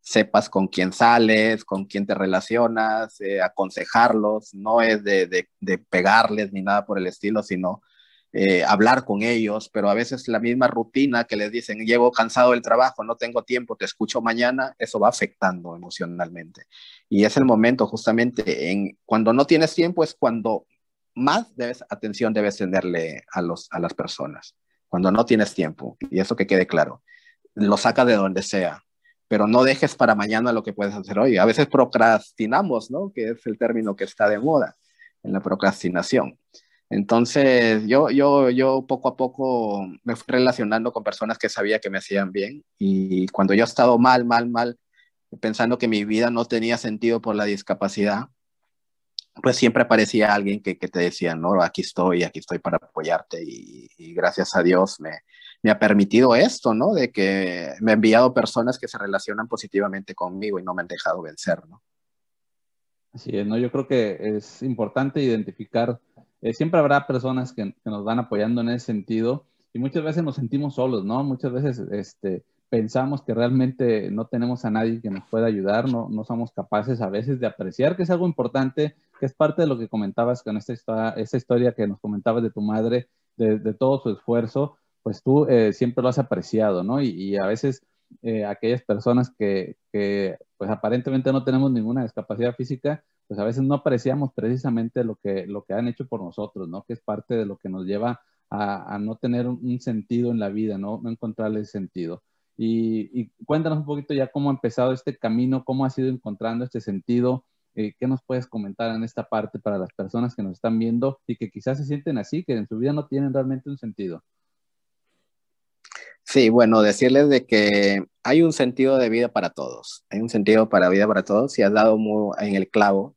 C: sepas con quién sales, con quién te relacionas, eh, aconsejarlos, no es de, de, de pegarles ni nada por el estilo, sino eh, hablar con ellos, pero a veces la misma rutina que les dicen, llevo cansado del trabajo, no tengo tiempo, te escucho mañana, eso va afectando emocionalmente. Y es el momento justamente en cuando no tienes tiempo es cuando más debes, atención debes tenerle a, los, a las personas, cuando no tienes tiempo, y eso que quede claro, lo saca de donde sea, pero no dejes para mañana lo que puedes hacer hoy. A veces procrastinamos, ¿no? Que es el término que está de moda en la procrastinación. Entonces, yo, yo, yo poco a poco me fui relacionando con personas que sabía que me hacían bien y cuando yo he estado mal, mal, mal, pensando que mi vida no tenía sentido por la discapacidad, pues siempre aparecía alguien que, que te decía, no, aquí estoy, aquí estoy para apoyarte y, gracias a Dios me, me, ha permitido esto, ¿no? De que me ha enviado personas que se relacionan positivamente conmigo y no me han dejado vencer, ¿no?
B: Así es, ¿no? Yo creo que es importante identificar eh, siempre habrá personas que, nos van apoyando en ese sentido y muchas veces nos sentimos solos, ¿no? Muchas veces este, pensamos que realmente no tenemos a nadie que nos pueda ayudar, no, no somos capaces a veces de apreciar que es algo importante, que es parte de lo que comentabas con esta, esta historia que nos comentabas de tu madre, de, todo su esfuerzo, pues tú eh, siempre lo has apreciado, ¿no? Y, a veces eh, aquellas personas que, que, pues aparentemente no tenemos ninguna discapacidad física, pues a veces no apreciamos precisamente lo que, lo que han hecho por nosotros, ¿no? Que es parte de lo que nos lleva a, no tener un, sentido en la vida, ¿no? No encontrarle sentido. Y, cuéntanos un poquito ya cómo ha empezado este camino, cómo has ido encontrando este sentido, eh, ¿qué nos puedes comentar en esta parte para las personas que nos están viendo y que quizás se sienten así, que en su vida no tienen realmente un sentido?
C: Sí, bueno, decirles de que hay un sentido de vida para todos, hay un sentido para vida para todos, y has dado muy en el clavo,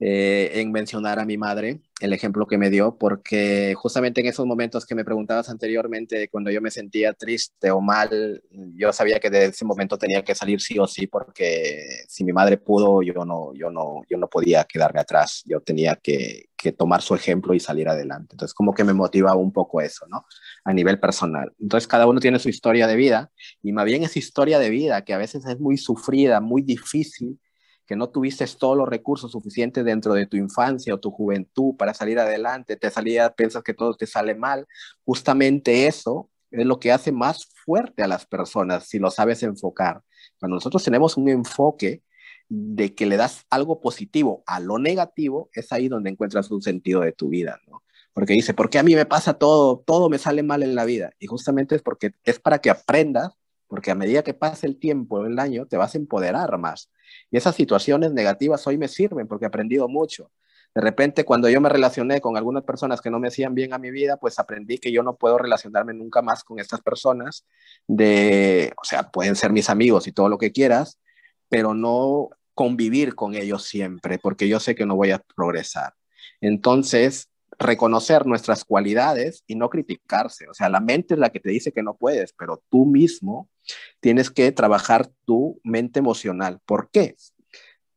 C: eh, en mencionar a mi madre, el ejemplo que me dio, porque justamente en esos momentos que me preguntabas anteriormente, cuando yo me sentía triste o mal, yo sabía que de ese momento tenía que salir sí o sí, porque si mi madre pudo, yo no, yo no, yo no podía quedarme atrás, yo tenía que, que tomar su ejemplo y salir adelante. Entonces, como que me motivaba un poco eso, ¿no? A nivel personal. Entonces, cada uno tiene su historia de vida y más bien esa historia de vida que a veces es muy sufrida, muy difícil, que no tuviste todos los recursos suficientes dentro de tu infancia o tu juventud para salir adelante, te salía, piensas que todo te sale mal, justamente eso es lo que hace más fuerte a las personas si lo sabes enfocar. Cuando nosotros tenemos un enfoque de que le das algo positivo a lo negativo, es ahí donde encuentras un sentido de tu vida, ¿no? Porque dice, ¿por qué a mí me pasa todo? Todo me sale mal en la vida. Y justamente es porque es para que aprendas, porque a medida que pase el tiempo, el año, te vas a empoderar más. Y esas situaciones negativas hoy me sirven porque he aprendido mucho. De repente, cuando yo me relacioné con algunas personas que no me hacían bien a mi vida, pues aprendí que yo no puedo relacionarme nunca más con estas personas. De, o sea, pueden ser mis amigos y todo lo que quieras, pero no convivir con ellos siempre, porque yo sé que no voy a progresar. Entonces, reconocer nuestras cualidades y no criticarse. O sea, la mente es la que te dice que no puedes, pero tú mismo tienes que trabajar tu mente emocional. ¿Por qué?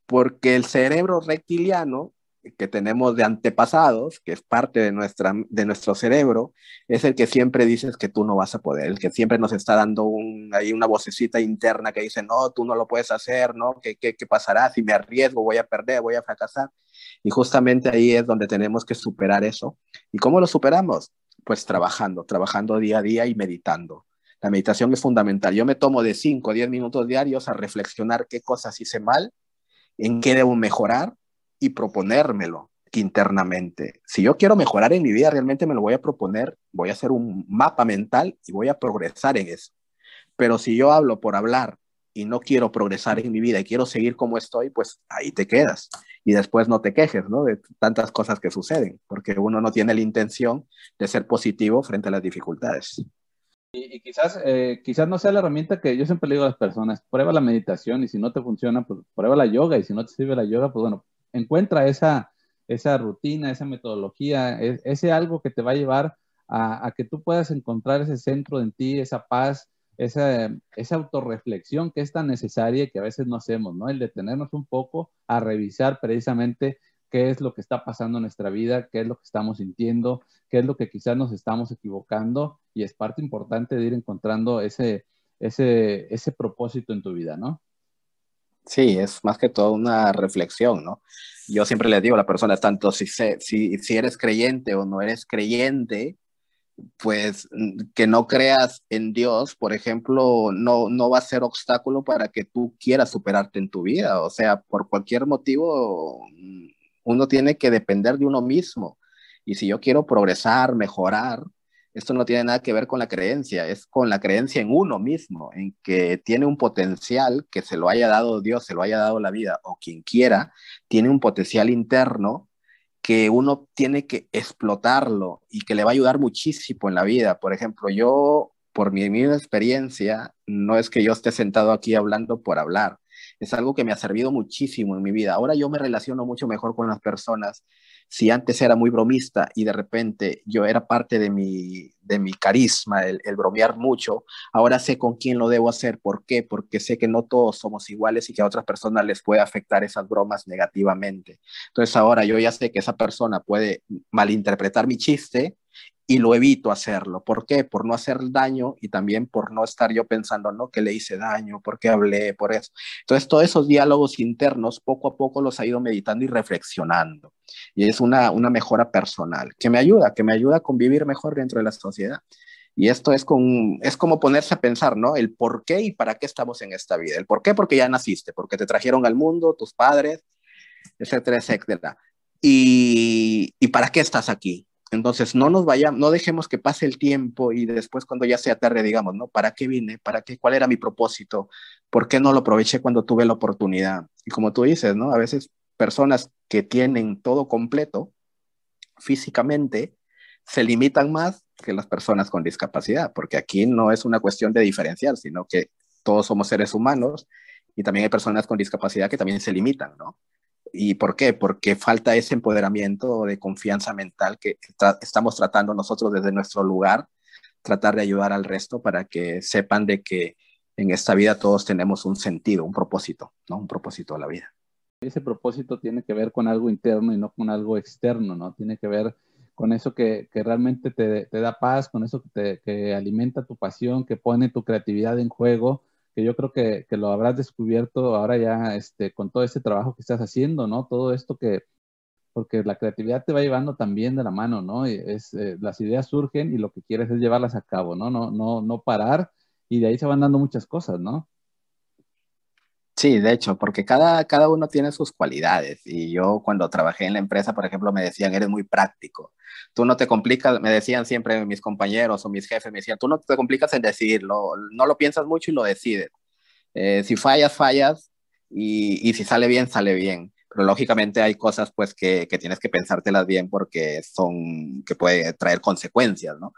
C: Porque el cerebro reptiliano que tenemos de antepasados, que es parte de, nuestra, de nuestro cerebro, es el que siempre dices que tú no vas a poder, el que siempre nos está dando un, ahí una vocecita interna que dice, no, tú no lo puedes hacer, ¿no? ¿Qué, qué, qué pasará? Si me arriesgo, voy a perder, voy a fracasar. Y justamente ahí es donde tenemos que superar eso. ¿Y cómo lo superamos? Pues trabajando, trabajando día a día y meditando. La meditación es fundamental. Yo me tomo de 5 a 10 minutos diarios a reflexionar qué cosas hice mal, en qué debo mejorar y proponérmelo internamente. Si yo quiero mejorar en mi vida, realmente me lo voy a proponer, voy a hacer un mapa mental y voy a progresar en eso. Pero si yo hablo por hablar y no quiero progresar en mi vida y quiero seguir como estoy, pues ahí te quedas. Y después no te quejes, ¿no? De tantas cosas que suceden, porque uno no tiene la intención de ser positivo frente a las dificultades.
B: Y, quizás, eh, quizás no sea la herramienta que yo siempre le digo a las personas, prueba la meditación y si no te funciona, pues prueba la yoga y si no te sirve la yoga, pues bueno, encuentra esa, esa rutina, esa metodología, ese algo que te va a llevar a, que tú puedas encontrar ese centro en ti, esa paz, esa, esa autorreflexión que es tan necesaria y que a veces no hacemos, ¿no? El detenernos un poco a revisar precisamente qué es lo que está pasando en nuestra vida, qué es lo que estamos sintiendo, qué es lo que quizás nos estamos equivocando y es parte importante de ir encontrando ese, ese, ese propósito en tu vida, ¿no?
C: Sí, es más que todo una reflexión, ¿no? Yo siempre les digo a la persona, tanto si, si, si eres creyente o no eres creyente, pues mm, que no creas en Dios, por ejemplo, no, no va a ser obstáculo para que tú quieras superarte en tu vida. O sea, por cualquier motivo, mm, uno tiene que depender de uno mismo. Y si yo quiero progresar, mejorar, esto no tiene nada que ver con la creencia, es con la creencia en uno mismo, en que tiene un potencial que se lo haya dado Dios, se lo haya dado la vida o quien quiera, tiene un potencial interno que uno tiene que explotarlo y que le va a ayudar muchísimo en la vida. Por ejemplo, yo, por mi misma experiencia, no es que yo esté sentado aquí hablando por hablar, es algo que me ha servido muchísimo en mi vida. Ahora yo me relaciono mucho mejor con las personas si antes era muy bromista y de repente yo era parte de mi, de mi carisma, el, bromear mucho, ahora sé con quién lo debo hacer. ¿Por qué? Porque sé que no todos somos iguales y que a otras personas les puede afectar esas bromas negativamente. Entonces ahora yo ya sé que esa persona puede malinterpretar mi chiste y lo evito hacerlo. ¿Por qué? Por no hacer daño y también por no estar yo pensando, ¿no? Que le hice daño, por qué hablé, por eso. Entonces, todos esos diálogos internos, poco a poco los he ido meditando y reflexionando. Y es una, una mejora personal que me ayuda, que me ayuda a convivir mejor dentro de la sociedad. Y esto es, con, es como ponerse a pensar, ¿no? El por qué y para qué estamos en esta vida. El por qué porque ya naciste, porque te trajeron al mundo, tus padres, etcétera, etcétera. Y, y para qué estás aquí. Entonces, no nos vayamos, no dejemos que pase el tiempo y después cuando ya sea tarde digamos, ¿no? ¿Para qué vine? ¿Para qué? ¿Cuál era mi propósito? ¿Por qué no lo aproveché cuando tuve la oportunidad? Y como tú dices, ¿no? A veces personas que tienen todo completo físicamente se limitan más que las personas con discapacidad, porque aquí no es una cuestión de diferenciar, sino que todos somos seres humanos y también hay personas con discapacidad que también se limitan, ¿no? ¿Y por qué? Porque falta ese empoderamiento de confianza mental que estamos tratando nosotros desde nuestro lugar, tratar de ayudar al resto para que sepan de que en esta vida todos tenemos un sentido, un propósito, ¿no? Un propósito de la vida.
B: Ese propósito tiene que ver con algo interno y no con algo externo, ¿no? Tiene que ver con eso que, realmente te, te, da paz, con eso que, te, que alimenta tu pasión, que pone tu creatividad en juego que yo creo que, que, lo habrás descubierto ahora ya este, con todo este trabajo que estás haciendo, ¿no? Todo esto que, porque la creatividad te va llevando también de la mano, ¿no? Y es, eh, las ideas surgen y lo que quieres es llevarlas a cabo, ¿no? No, no, no parar y de ahí se van dando muchas cosas, ¿no?
C: Sí, de hecho, porque cada, cada uno tiene sus cualidades. Y yo cuando trabajé en la empresa, por ejemplo, me decían, eres muy práctico. Tú no te complicas, me decían siempre mis compañeros o mis jefes, me decían, tú no te complicas en decidirlo, no lo piensas mucho y lo decides. Eh, si fallas, fallas y, y, si sale bien, sale bien. Pero lógicamente hay cosas pues que, que tienes que pensártelas bien porque son, que puede traer consecuencias, ¿no?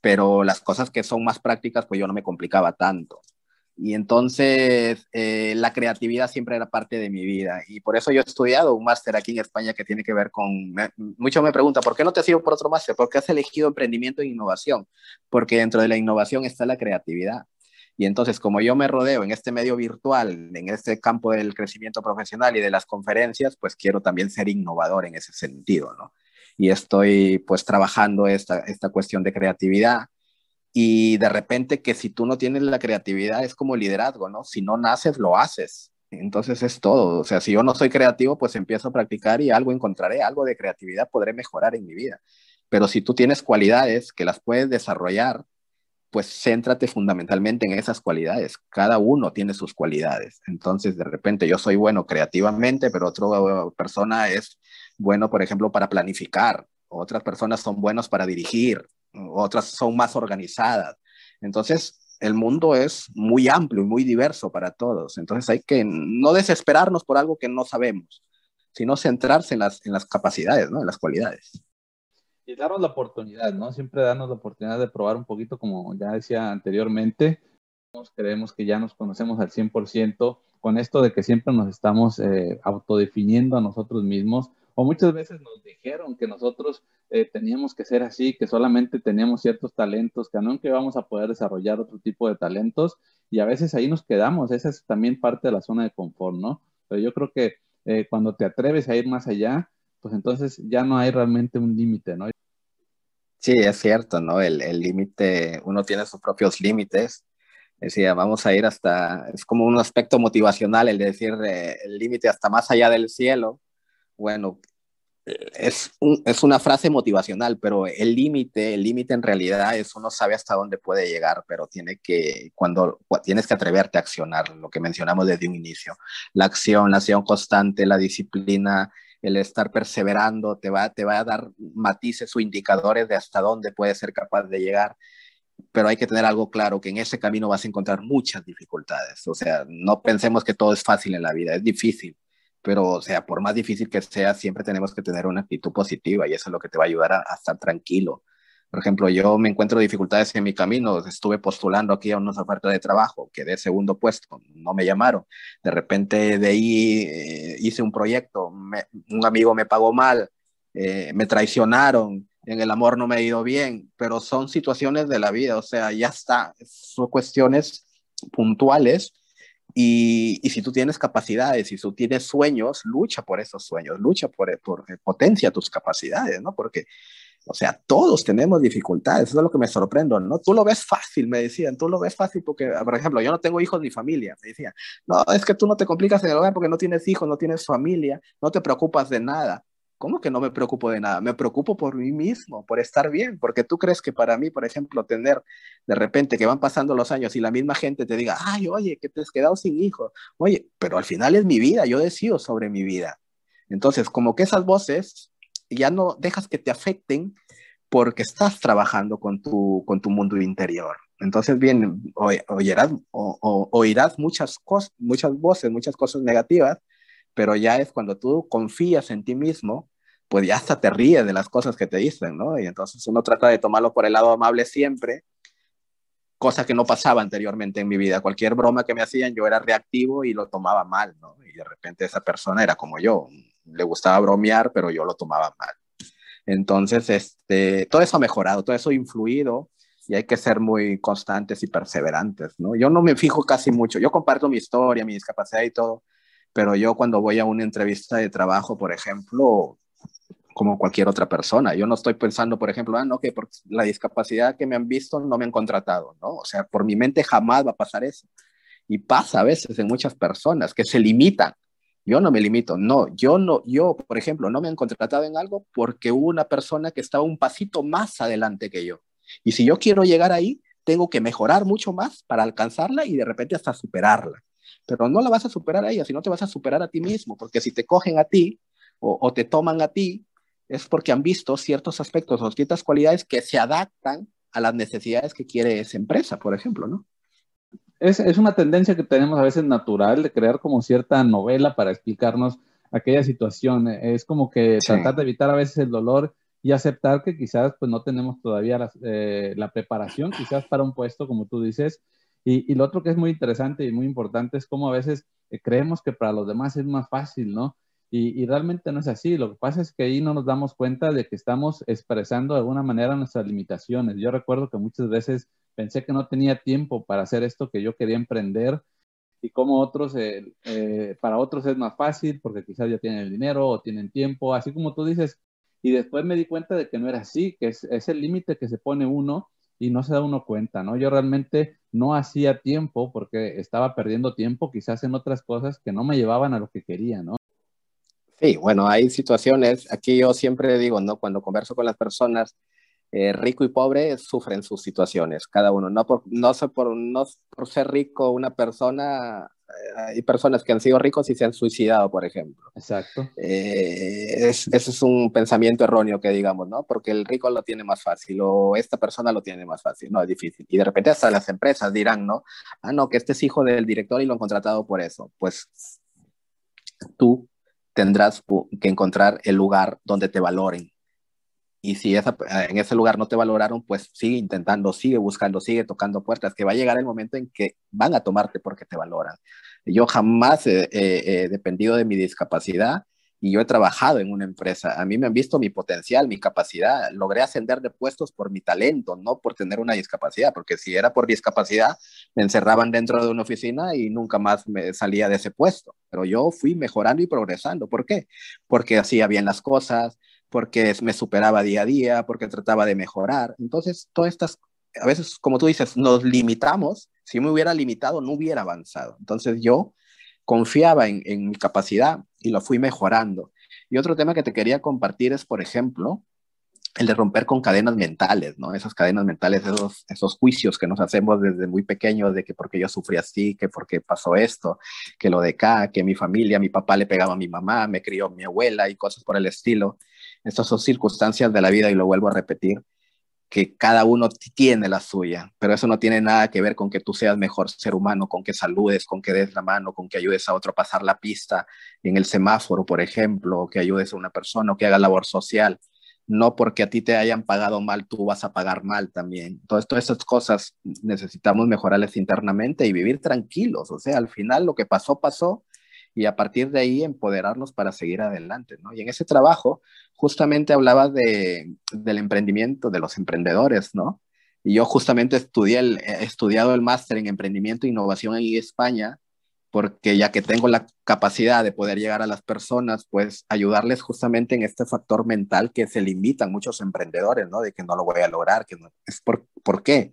C: Pero las cosas que son más prácticas, pues yo no me complicaba tanto. Y entonces eh, la creatividad siempre era parte de mi vida. Y por eso yo he estudiado un máster aquí en España que tiene que ver con... muchos me preguntan, ¿por qué no te ido por otro máster? ¿Por qué has elegido emprendimiento e innovación? Porque dentro de la innovación está la creatividad. Y entonces, como yo me rodeo en este medio virtual, en este campo del crecimiento profesional y de las conferencias, pues quiero también ser innovador en ese sentido, ¿no? Y estoy pues trabajando esta, esta cuestión de creatividad. Y de repente que si tú no tienes la creatividad es como liderazgo, ¿no? Si no naces, lo haces. Entonces es todo. O sea, si yo no soy creativo, pues empiezo a practicar y algo encontraré, algo de creatividad podré mejorar en mi vida. Pero si tú tienes cualidades que las puedes desarrollar, pues céntrate fundamentalmente en esas cualidades. Cada uno tiene sus cualidades. Entonces, de repente yo soy bueno creativamente, pero otra persona es bueno, por ejemplo, para planificar. Otras personas son buenos para dirigir. Otras son más organizadas. Entonces, el mundo es muy amplio y muy diverso para todos. Entonces hay que no desesperarnos por algo que no sabemos, sino centrarse en las, en las capacidades, ¿no? en las cualidades.
B: Y darnos la oportunidad, ¿no? Siempre darnos la oportunidad de probar un poquito, como ya decía anteriormente. Creemos que ya nos conocemos al 100% con esto de que siempre nos estamos eh, autodefiniendo a nosotros mismos o muchas veces nos dijeron que nosotros eh, teníamos que ser así, que solamente teníamos ciertos talentos, que nunca íbamos a poder desarrollar otro tipo de talentos y a veces ahí nos quedamos, esa es también parte de la zona de confort, ¿no? Pero yo creo que eh, cuando te atreves a ir más allá, pues entonces ya no hay realmente un límite, ¿no?
C: Sí, es cierto, ¿no? El límite, uno tiene sus propios límites. Decía, vamos a ir hasta, es como un aspecto motivacional el de decir eh, el límite hasta más allá del cielo, bueno, es, una frase motivacional, pero el límite, el límite en realidad es uno sabe hasta dónde puede llegar, pero tiene que, cuando tienes que atreverte a accionar, lo que mencionamos desde un inicio, la acción, la acción constante, la disciplina, el estar perseverando, te va, te va a dar matices o indicadores de hasta dónde puedes ser capaz de llegar pero hay que tener algo claro, que en ese camino vas a encontrar muchas dificultades. O sea, no pensemos que todo es fácil en la vida, es difícil, pero o sea, por más difícil que sea, siempre tenemos que tener una actitud positiva y eso es lo que te va a ayudar a, estar tranquilo. Por ejemplo, yo me encuentro dificultades en mi camino, estuve postulando aquí a unas ofertas de trabajo, quedé segundo puesto, no me llamaron. De repente de ahí eh, hice un proyecto, un amigo me pagó mal, eh, me traicionaron, en el amor no me ha ido bien, pero son situaciones de la vida, o sea, ya está, son cuestiones puntuales y, y, si tú tienes capacidades, si tú tienes sueños, lucha por esos sueños, lucha por, por eh, potencia tus capacidades, ¿no? Porque, o sea, todos tenemos dificultades, eso es lo que me sorprendo, ¿no? Tú lo ves fácil, me decían, tú lo ves fácil porque, por ejemplo, yo no tengo hijos ni familia, me decían, no, es que tú no te complicas en el hogar porque no tienes hijos, no tienes familia, no te preocupas de nada. ¿Cómo que no me preocupo de nada? Me preocupo por mí mismo, por estar bien, porque tú crees que para mí, por ejemplo, tener de repente que van pasando los años y la misma gente te diga, ay, oye, que te has quedado sin hijo, oye, pero al final es mi vida, yo decido sobre mi vida. Entonces, como que esas voces ya no dejas que te afecten porque estás trabajando con tu, con tu mundo interior. Entonces, bien, oirás, oirás muchas, cosas, muchas voces, muchas cosas negativas, pero ya es cuando tú confías en ti mismo, pues ya hasta te ríes de las cosas que te dicen, ¿no? Y entonces uno trata de tomarlo por el lado amable siempre, cosa que no pasaba anteriormente en mi vida. Cualquier broma que me hacían, yo era reactivo y lo tomaba mal, ¿no? Y de repente esa persona era como yo, le gustaba bromear, pero yo lo tomaba mal. Entonces, este, todo eso ha mejorado, todo eso ha influido y hay que ser muy constantes y perseverantes, ¿no? Yo no me fijo casi mucho, yo comparto mi historia, mi discapacidad y todo, pero yo cuando voy a una entrevista de trabajo, por ejemplo, como cualquier otra persona, yo no estoy pensando, por ejemplo, ah, no, que por la discapacidad que me han visto no me han contratado, ¿no? O sea, por mi mente jamás va a pasar eso. Y pasa a veces en muchas personas que se limitan. Yo no me limito, no, yo no, yo, por ejemplo, no me han contratado en algo porque hubo una persona que estaba un pasito más adelante que yo. Y si yo quiero llegar ahí, tengo que mejorar mucho más para alcanzarla y de repente hasta superarla pero no la vas a superar a ella, sino te vas a superar a ti mismo, porque si te cogen a ti o, te toman a ti, es porque han visto ciertos aspectos o ciertas cualidades que se adaptan a las necesidades que quiere esa empresa, por ejemplo, ¿no?
B: Es, es una tendencia que tenemos a veces natural de crear como cierta novela para explicarnos aquella situación. Es como que tratar de evitar a veces el dolor y aceptar que quizás pues no tenemos todavía eh, la preparación, quizás para un puesto, como tú dices, y, lo otro que es muy interesante y muy importante es cómo a veces eh, creemos que para los demás es más fácil, ¿no? Y, realmente no es así. Lo que pasa es que ahí no nos damos cuenta de que estamos expresando de alguna manera nuestras limitaciones. Yo recuerdo que muchas veces pensé que no tenía tiempo para hacer esto que yo quería emprender y como otros, eh, eh, para otros es más fácil porque quizás ya tienen el dinero o tienen tiempo, así como tú dices. Y después me di cuenta de que no era así, que es, es el límite que se pone uno y no se da uno cuenta, ¿no? Yo realmente no hacía tiempo porque estaba perdiendo tiempo quizás en otras cosas que no me llevaban a lo que quería, ¿no?
C: Sí, bueno, hay situaciones, aquí yo siempre digo, ¿no? Cuando converso con las personas, eh, rico y pobre sufren sus situaciones, cada uno. No por, no, por, no por ser rico una persona, hay personas que han sido ricos y se han suicidado, por ejemplo.
B: Exacto.
C: Eh, ese es un pensamiento erróneo que digamos, ¿no? Porque el rico lo tiene más fácil o esta persona lo tiene más fácil, no, es difícil. Y de repente hasta las empresas dirán, ¿no? Ah, no, que este es hijo del director y lo han contratado por eso. Pues tú tendrás que encontrar el lugar donde te valoren. Y si esa, en ese lugar no te valoraron, pues sigue intentando, sigue buscando, sigue tocando puertas, que va a llegar el momento en que van a tomarte porque te valoran. Yo jamás he dependido de mi discapacidad y yo he trabajado en una empresa. A mí me han visto mi potencial, mi capacidad. Logré ascender de puestos por mi talento, no por tener una discapacidad, porque si era por discapacidad, me encerraban dentro de una oficina y nunca más me salía de ese puesto. Pero yo fui mejorando y progresando. ¿Por qué? Porque hacía bien las cosas, porque me superaba día a día, porque trataba de mejorar. Entonces, todas estas, a veces, como tú dices, nos limitamos. Si me hubiera limitado, no hubiera avanzado. Entonces, yo confiaba en, en, mi capacidad y lo fui mejorando. Y otro tema que te quería compartir es, por ejemplo, el de romper con cadenas mentales, ¿no? Esas cadenas mentales, esos, esos juicios que nos hacemos desde muy pequeños de que porque yo sufrí así, que porque pasó esto, que lo de acá, que mi familia, mi papá le pegaba a mi mamá, me crió mi abuela y cosas por el estilo. Estas son circunstancias de la vida y lo vuelvo a repetir que cada uno tiene la suya, pero eso no tiene nada que ver con que tú seas mejor ser humano, con que saludes, con que des la mano, con que ayudes a otro a pasar la pista en el semáforo, por ejemplo, o que ayudes a una persona o que haga labor social. No porque a ti te hayan pagado mal, tú vas a pagar mal también. Entonces, todas estas cosas necesitamos mejorarles internamente y vivir tranquilos. O sea, al final lo que pasó, pasó y a partir de ahí empoderarnos para seguir adelante, ¿no? Y en ese trabajo justamente hablaba de, del emprendimiento, de los emprendedores, ¿no? Y yo justamente estudié el, he estudiado el máster en emprendimiento e innovación en España, porque ya que tengo la capacidad de poder llegar a las personas, pues ayudarles justamente en este factor mental que se limitan muchos emprendedores, ¿no? De que no lo voy a lograr, que no, es por, ¿por qué?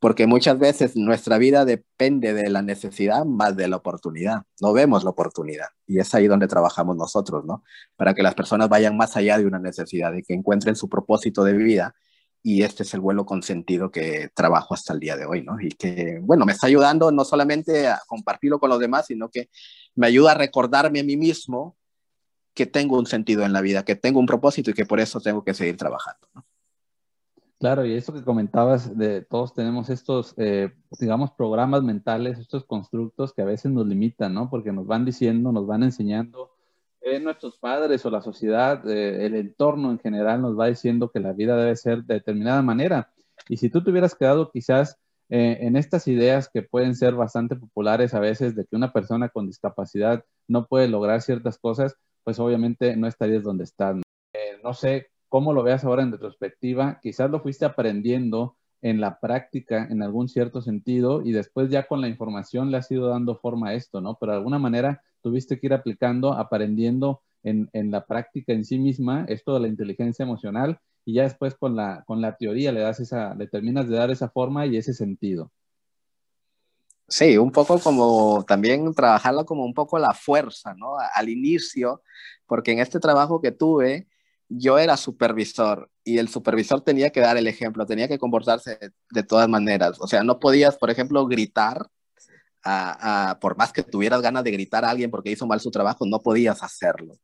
C: Porque muchas veces nuestra vida depende de la necesidad más de la oportunidad. No vemos la oportunidad y es ahí donde trabajamos nosotros, ¿no? Para que las personas vayan más allá de una necesidad, y que encuentren su propósito de vida y este es el vuelo consentido que trabajo hasta el día de hoy, ¿no? Y que, bueno, me está ayudando no solamente a compartirlo con los demás, sino que me ayuda a recordarme a mí mismo que tengo un sentido en la vida, que tengo un propósito y que por eso tengo que seguir trabajando, ¿no?
B: Claro, y eso que comentabas de todos tenemos estos, eh, digamos, programas mentales, estos constructos que a veces nos limitan, ¿no? Porque nos van diciendo, nos van enseñando, eh, nuestros padres o la sociedad, eh, el entorno en general nos va diciendo que la vida debe ser de determinada manera. Y si tú te hubieras quedado quizás en estas ideas que pueden ser bastante populares a veces de que una persona con discapacidad no puede lograr ciertas cosas, pues obviamente no estarías donde estás. no sé cómo lo veas ahora en retrospectiva, quizás lo fuiste aprendiendo en la práctica en algún cierto sentido y después ya con la información le has ido dando forma a esto, ¿no? Pero de alguna manera tuviste que ir aplicando, aprendiendo en, la práctica en sí misma esto de la inteligencia emocional y ya después con la, con la teoría le das esa, le terminas de dar esa forma y ese sentido.
C: Sí, un poco como también trabajarlo como un poco la fuerza, ¿no? Al inicio, porque en este trabajo que tuve, yo era supervisor y el supervisor tenía que dar el ejemplo, tenía que comportarse de, todas maneras. O sea, no podías, por ejemplo, gritar, por más que tuvieras ganas de gritar a alguien porque hizo mal su trabajo, no podías hacerlo.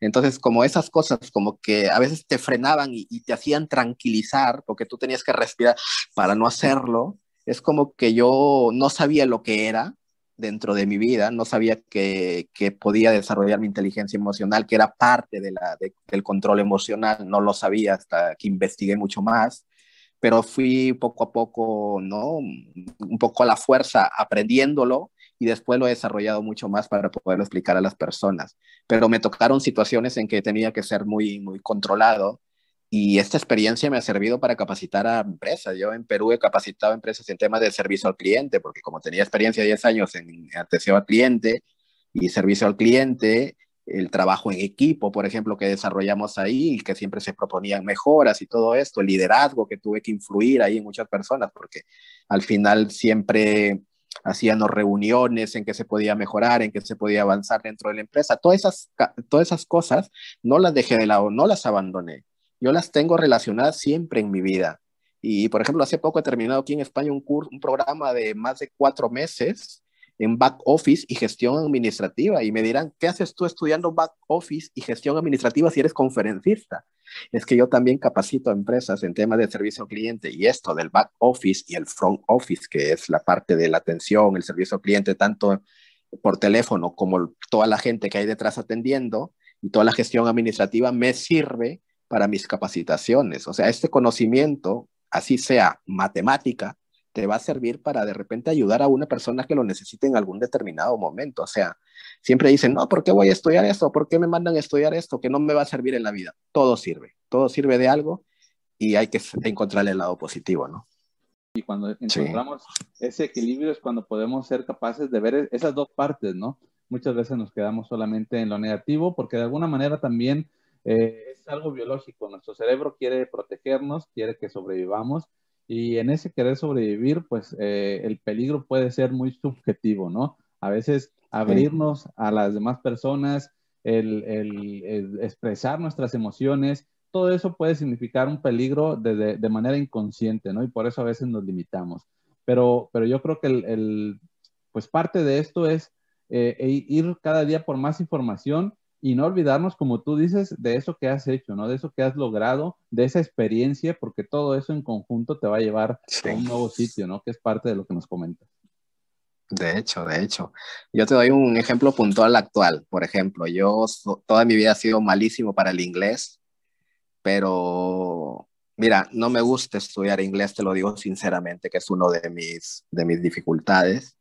C: Entonces, como esas cosas, como que a veces te frenaban y, y te hacían tranquilizar porque tú tenías que respirar para no hacerlo, es como que yo no sabía lo que era dentro de mi vida, no sabía que, podía desarrollar mi inteligencia emocional, que era parte de la, del control emocional, no lo sabía hasta que investigué mucho más, pero fui poco a poco, ¿no? Un poco a la fuerza aprendiéndolo y después lo he desarrollado mucho más para poderlo explicar a las personas. Pero me tocaron situaciones en que tenía que ser muy, muy controlado y esta experiencia me ha servido para capacitar a empresas. Yo en Perú he capacitado a empresas en temas de servicio al cliente, porque como tenía experiencia de 10 años en atención al cliente y servicio al cliente, el trabajo en equipo, por ejemplo, que desarrollamos ahí, que siempre se proponían mejoras y todo esto, el liderazgo que tuve que influir ahí en muchas personas, porque al final siempre hacíamos reuniones en que se podía mejorar, en que se podía avanzar dentro de la empresa. Todas esas, todas esas cosas no las dejé de lado, no las abandoné. Yo las tengo relacionadas siempre en mi vida. Y, por ejemplo, hace poco he terminado aquí en España un, curso, un programa de más de cuatro meses en back office y gestión administrativa. Y me dirán, ¿qué haces tú estudiando back office y gestión administrativa si eres conferencista? Es que yo también capacito a empresas en temas de servicio al cliente y esto del back office y el front office, que es la parte de la atención, el servicio al cliente, tanto por teléfono como toda la gente que hay detrás atendiendo y toda la gestión administrativa me sirve para mis capacitaciones. O sea, este conocimiento, así sea matemática, te va a servir para de repente ayudar a una persona que lo necesite en algún determinado momento. O sea, siempre dicen, no, ¿por qué voy a estudiar esto? ¿Por qué me mandan a estudiar esto? Que no me va a servir en la vida. Todo sirve, todo sirve de algo y hay que encontrar el lado positivo, ¿no?
B: Y cuando encontramos ese equilibrio es cuando podemos ser capaces de ver esas dos partes, ¿no? Muchas veces nos quedamos solamente en lo negativo porque de alguna manera también eh, es algo biológico. Nuestro cerebro quiere protegernos, quiere que sobrevivamos y en ese querer sobrevivir, pues eh, el peligro puede ser muy subjetivo, ¿no? A veces abrirnos a las demás personas, el, expresar nuestras emociones, todo eso puede significar un peligro de, de, manera inconsciente, ¿no? Y por eso a veces nos limitamos. Pero, pero yo creo que el, pues parte de esto es eh, e ir cada día por más información y no olvidarnos, como tú dices, de eso que has hecho, ¿no? De eso que has logrado, de esa experiencia, porque todo eso en conjunto te va a llevar a un nuevo sitio, ¿no? Que es parte de lo que nos comentas.
C: De hecho, de hecho. Yo te doy un ejemplo puntual actual. Por ejemplo, yo toda mi vida he sido malísimo para el inglés, pero mira, no me gusta estudiar inglés, te lo digo sinceramente, que es uno de mis, de mis dificultades,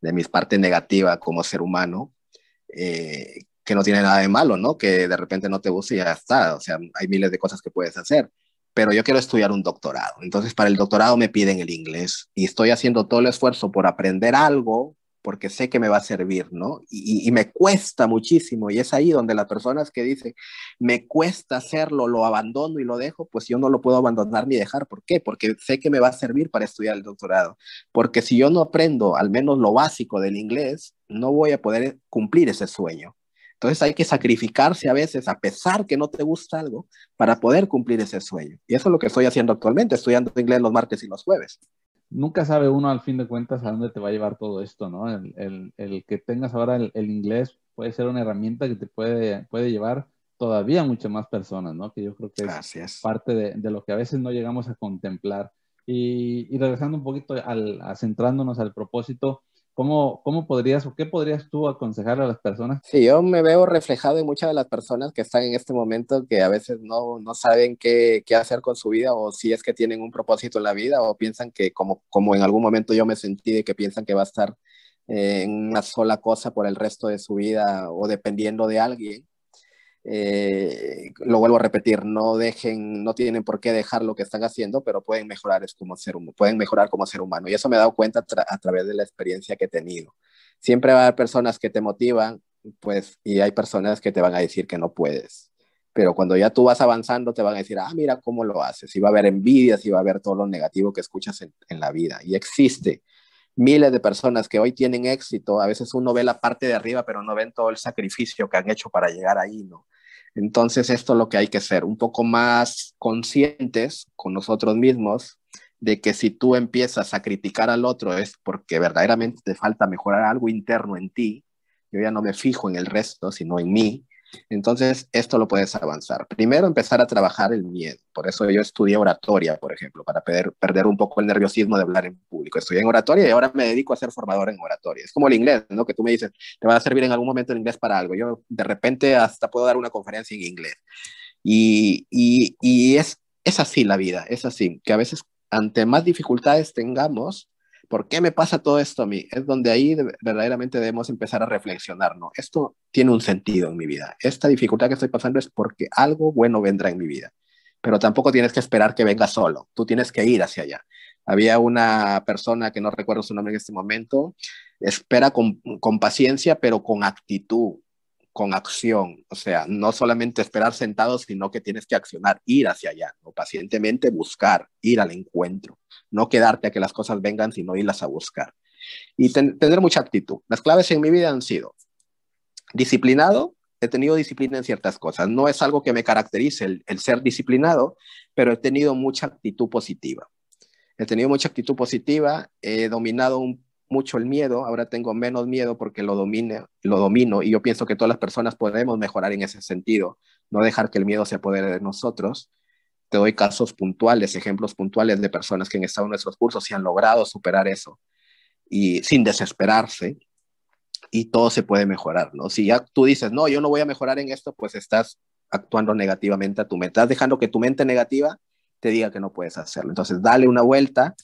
C: de mis partes negativas como ser humano. Eh, que no tiene nada de malo, ¿no? Que de repente no te guste y ya está. O sea, hay miles de cosas que puedes hacer. Pero yo quiero estudiar un doctorado. Entonces, para el doctorado me piden el inglés y estoy haciendo todo el esfuerzo por aprender algo porque sé que me va a servir, ¿no? Y, me cuesta muchísimo. Y es ahí donde las personas que dicen, me cuesta hacerlo, lo abandono y lo dejo, pues yo no lo puedo abandonar ni dejar. ¿Por qué? Porque sé que me va a servir para estudiar el doctorado. Porque si yo no aprendo al menos lo básico del inglés, no voy a poder cumplir ese sueño. Entonces hay que sacrificarse a veces, a pesar que no te gusta algo, para poder cumplir ese sueño. Y eso es lo que estoy haciendo actualmente, estudiando inglés los martes y los jueves.
B: Nunca sabe uno al fin de cuentas a dónde te va a llevar todo esto, ¿no? El, que tengas ahora el, inglés puede ser una herramienta que te puede, puede llevar todavía a muchas más personas, ¿no? Que yo creo que es parte de, lo que a veces no llegamos a contemplar. Y, regresando un poquito al, a centrándonos al propósito, ¿Cómo, ¿Cómo podrías o qué podrías tú aconsejar a las personas?
C: Sí, yo me veo reflejado en muchas de las personas que están en este momento que a veces no, no saben qué, qué, hacer con su vida o si es que tienen un propósito en la vida o piensan que como, como en algún momento yo me sentí de que piensan que va a estar en una sola cosa por el resto de su vida o dependiendo de alguien. Eh, lo vuelvo a repetir, no dejen, no tienen por qué dejar lo que están haciendo, pero pueden mejorar es como ser pueden mejorar como ser humano. Y eso me he dado cuenta a través de la experiencia que he tenido. Siempre va a haber personas que te motivan, pues, y hay personas que te van a decir que no puedes. Pero cuando ya tú vas avanzando, te van a decir, ah, mira cómo lo haces. Y va a haber envidias y va a haber todo lo negativo que escuchas en, en la vida. Y existe miles de personas que hoy tienen éxito, a veces uno ve la parte de arriba, pero no ven todo el sacrificio que han hecho para llegar ahí, ¿no? Entonces, esto es lo que hay que ser, un poco más conscientes con nosotros mismos de que si tú empiezas a criticar al otro es porque verdaderamente te falta mejorar algo interno en ti. Yo ya no me fijo en el resto, sino en mí. Entonces, esto lo puedes avanzar. Primero, empezar a trabajar el miedo. Por eso yo estudié oratoria, por ejemplo, para perder, perder un poco el nerviosismo de hablar en público. Estudié en oratoria y ahora me dedico a ser formador en oratoria. Es como el inglés, ¿no? Que tú me dices, te va a servir en algún momento el inglés para algo. Yo de repente hasta puedo dar una conferencia en inglés. Y, y, y es, es así la vida, es así, que a veces ante más dificultades tengamos, ¿Por qué me pasa todo esto a mí? Es donde ahí verdaderamente debemos empezar a reflexionar, ¿no? Esto tiene un sentido en mi vida. Esta dificultad que estoy pasando es porque algo bueno vendrá en mi vida. Pero tampoco tienes que esperar que venga solo. Tú tienes que ir hacia allá. Había una persona que no recuerdo su nombre en este momento, espera con, con paciencia, pero con actitud, con acción, o sea, no solamente esperar sentados, sino que tienes que accionar, ir hacia allá, ¿no? pacientemente buscar, ir al encuentro, no quedarte a que las cosas vengan, sino irlas a buscar. Y tener mucha actitud. Las claves en mi vida han sido disciplinado, he tenido disciplina en ciertas cosas, no es algo que me caracterice el, el ser disciplinado, pero he tenido mucha actitud positiva. He tenido mucha actitud positiva, he dominado un mucho el miedo, ahora tengo menos miedo porque lo, domine, lo domino y yo pienso que todas las personas podemos mejorar en ese sentido, no dejar que el miedo se apodere de nosotros. Te doy casos puntuales, ejemplos puntuales de personas que han estado en nuestros cursos y han logrado superar eso y sin desesperarse y todo se puede mejorar, ¿no? Si ya tú dices, no, yo no voy a mejorar en esto, pues estás actuando negativamente a tu mente, estás dejando que tu mente negativa te diga que no puedes hacerlo. Entonces, dale una vuelta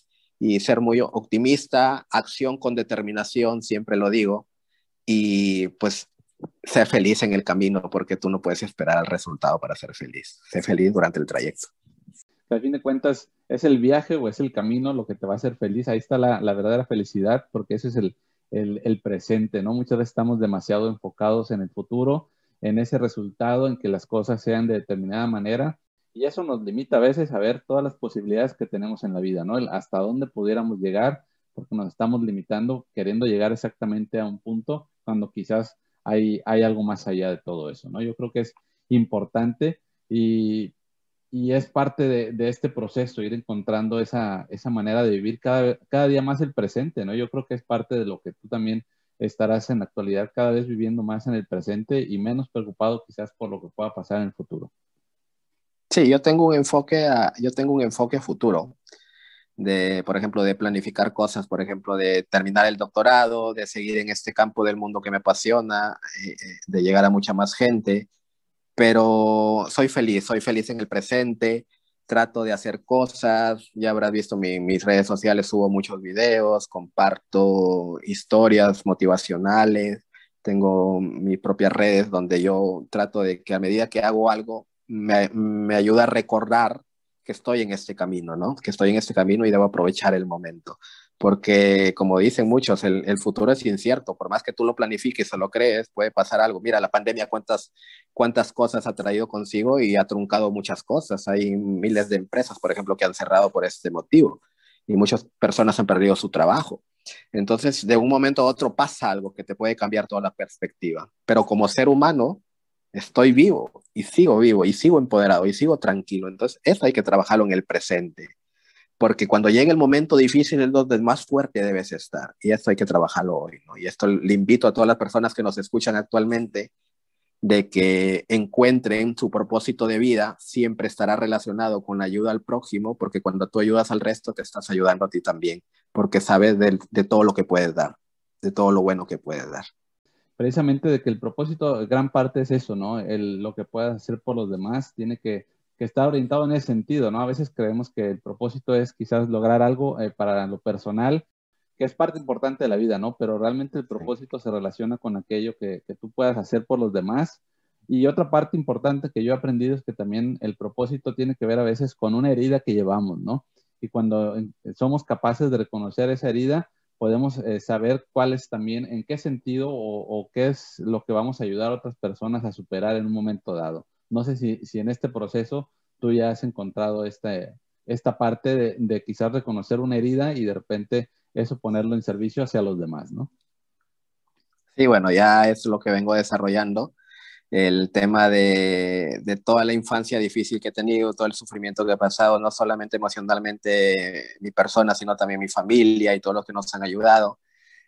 C: y ser muy optimista, acción con determinación, siempre lo digo, y pues ser feliz en el camino porque tú no puedes esperar el resultado para ser feliz. Sé feliz durante el trayecto.
B: Al fin de cuentas, es el viaje o es el camino lo que te va a hacer feliz. Ahí está la, verdadera felicidad porque ese es el, el presente, ¿no? Muchas veces estamos demasiado enfocados en el futuro, en ese resultado, en que las cosas sean de determinada manera y eso nos limita a veces a ver todas las posibilidades que tenemos en la vida, ¿no? hasta dónde pudiéramos llegar, porque nos estamos limitando queriendo llegar exactamente a un punto cuando quizás hay, hay algo más allá de todo eso, ¿no? Yo creo que es importante y, y es parte de, este proceso, ir encontrando esa, esa manera de vivir cada, cada día más el presente, ¿no? Yo creo que es parte de lo que tú también estarás en la actualidad cada vez viviendo más en el presente y menos preocupado quizás por lo que pueda pasar en el futuro.
C: Sí, yo tengo un enfoque, yo tengo un enfoque futuro de, por ejemplo, de planificar cosas, por ejemplo, de terminar el doctorado, de seguir en este campo del mundo que me apasiona, eh, eh, de llegar a mucha más gente, pero soy feliz, soy feliz en el presente, trato de hacer cosas, ya habrás visto mis redes sociales, subo muchos videos, comparto historias motivacionales, tengo mis propias redes donde yo trato de que a medida que hago algo, me, ayuda a recordar que estoy en este camino, ¿no? Que estoy en este camino y debo aprovechar el momento. Porque, como dicen muchos, el, futuro es incierto. Por más que tú lo planifiques o lo crees, puede pasar algo. Mira, la pandemia, cuántas, cuántas cosas ha traído consigo y ha truncado muchas cosas. Hay miles de empresas, por ejemplo, que han cerrado por este motivo. Y muchas personas han perdido su trabajo. Entonces, de un momento a otro pasa algo que te puede cambiar toda la perspectiva. Pero como ser humano, estoy vivo y sigo vivo y sigo empoderado y sigo tranquilo. Entonces, eso hay que trabajarlo en el presente, porque cuando llegue el momento difícil es donde más fuerte debes estar y esto hay que trabajarlo hoy. ¿no? Y esto le invito a todas las personas que nos escuchan actualmente de que encuentren su propósito de vida, siempre estará relacionado con la ayuda al prójimo, porque cuando tú ayudas al resto, te estás ayudando a ti también, porque sabes de todo lo que puedes dar, de todo lo bueno que puedes dar
B: precisamente de que el propósito, gran parte es eso, ¿no? El, lo que puedas hacer por los demás tiene que, que, estar orientado en ese sentido, ¿no? A veces creemos que el propósito es quizás lograr algo eh, para lo personal, que es parte importante de la vida, ¿no? Pero realmente el propósito se relaciona con aquello que, que, tú puedas hacer por los demás. Y otra parte importante que yo he aprendido es que también el propósito tiene que ver a veces con una herida que llevamos, ¿no? Y cuando eh, somos capaces de reconocer esa herida, podemos eh, saber cuál es también, en qué sentido o, qué es lo que vamos a ayudar a otras personas a superar en un momento dado. No sé si, si en este proceso tú ya has encontrado este, esta parte de, de, quizás reconocer una herida y de repente eso ponerlo en servicio hacia los demás, ¿no?
C: Sí, bueno, ya es lo que vengo desarrollando el tema de, toda la infancia difícil que he tenido, todo el sufrimiento que he pasado, no solamente emocionalmente mi persona, sino también mi familia y todos los que nos han ayudado.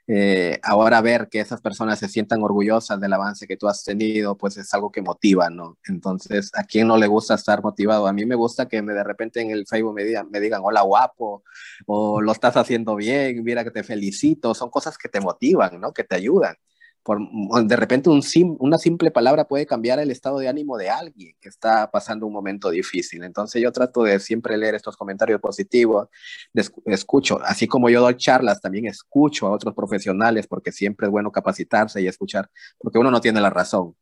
C: Eh, ahora ver que esas personas se sientan orgullosas del avance que tú has tenido, pues es algo que motiva, ¿no? Entonces, ¿a quién no le gusta estar motivado? A mí me gusta que me, de repente en el Facebook me digan, me digan, hola guapo, o lo estás haciendo bien, mira que te felicito, son cosas que te motivan, ¿no? Que te ayudan de repente un una simple palabra puede cambiar el estado de ánimo de alguien que está pasando un momento difícil. Entonces yo trato de siempre leer estos comentarios positivos, escucho, así como yo doy charlas, también escucho a otros profesionales porque siempre es bueno capacitarse y escuchar, porque uno no tiene la razón,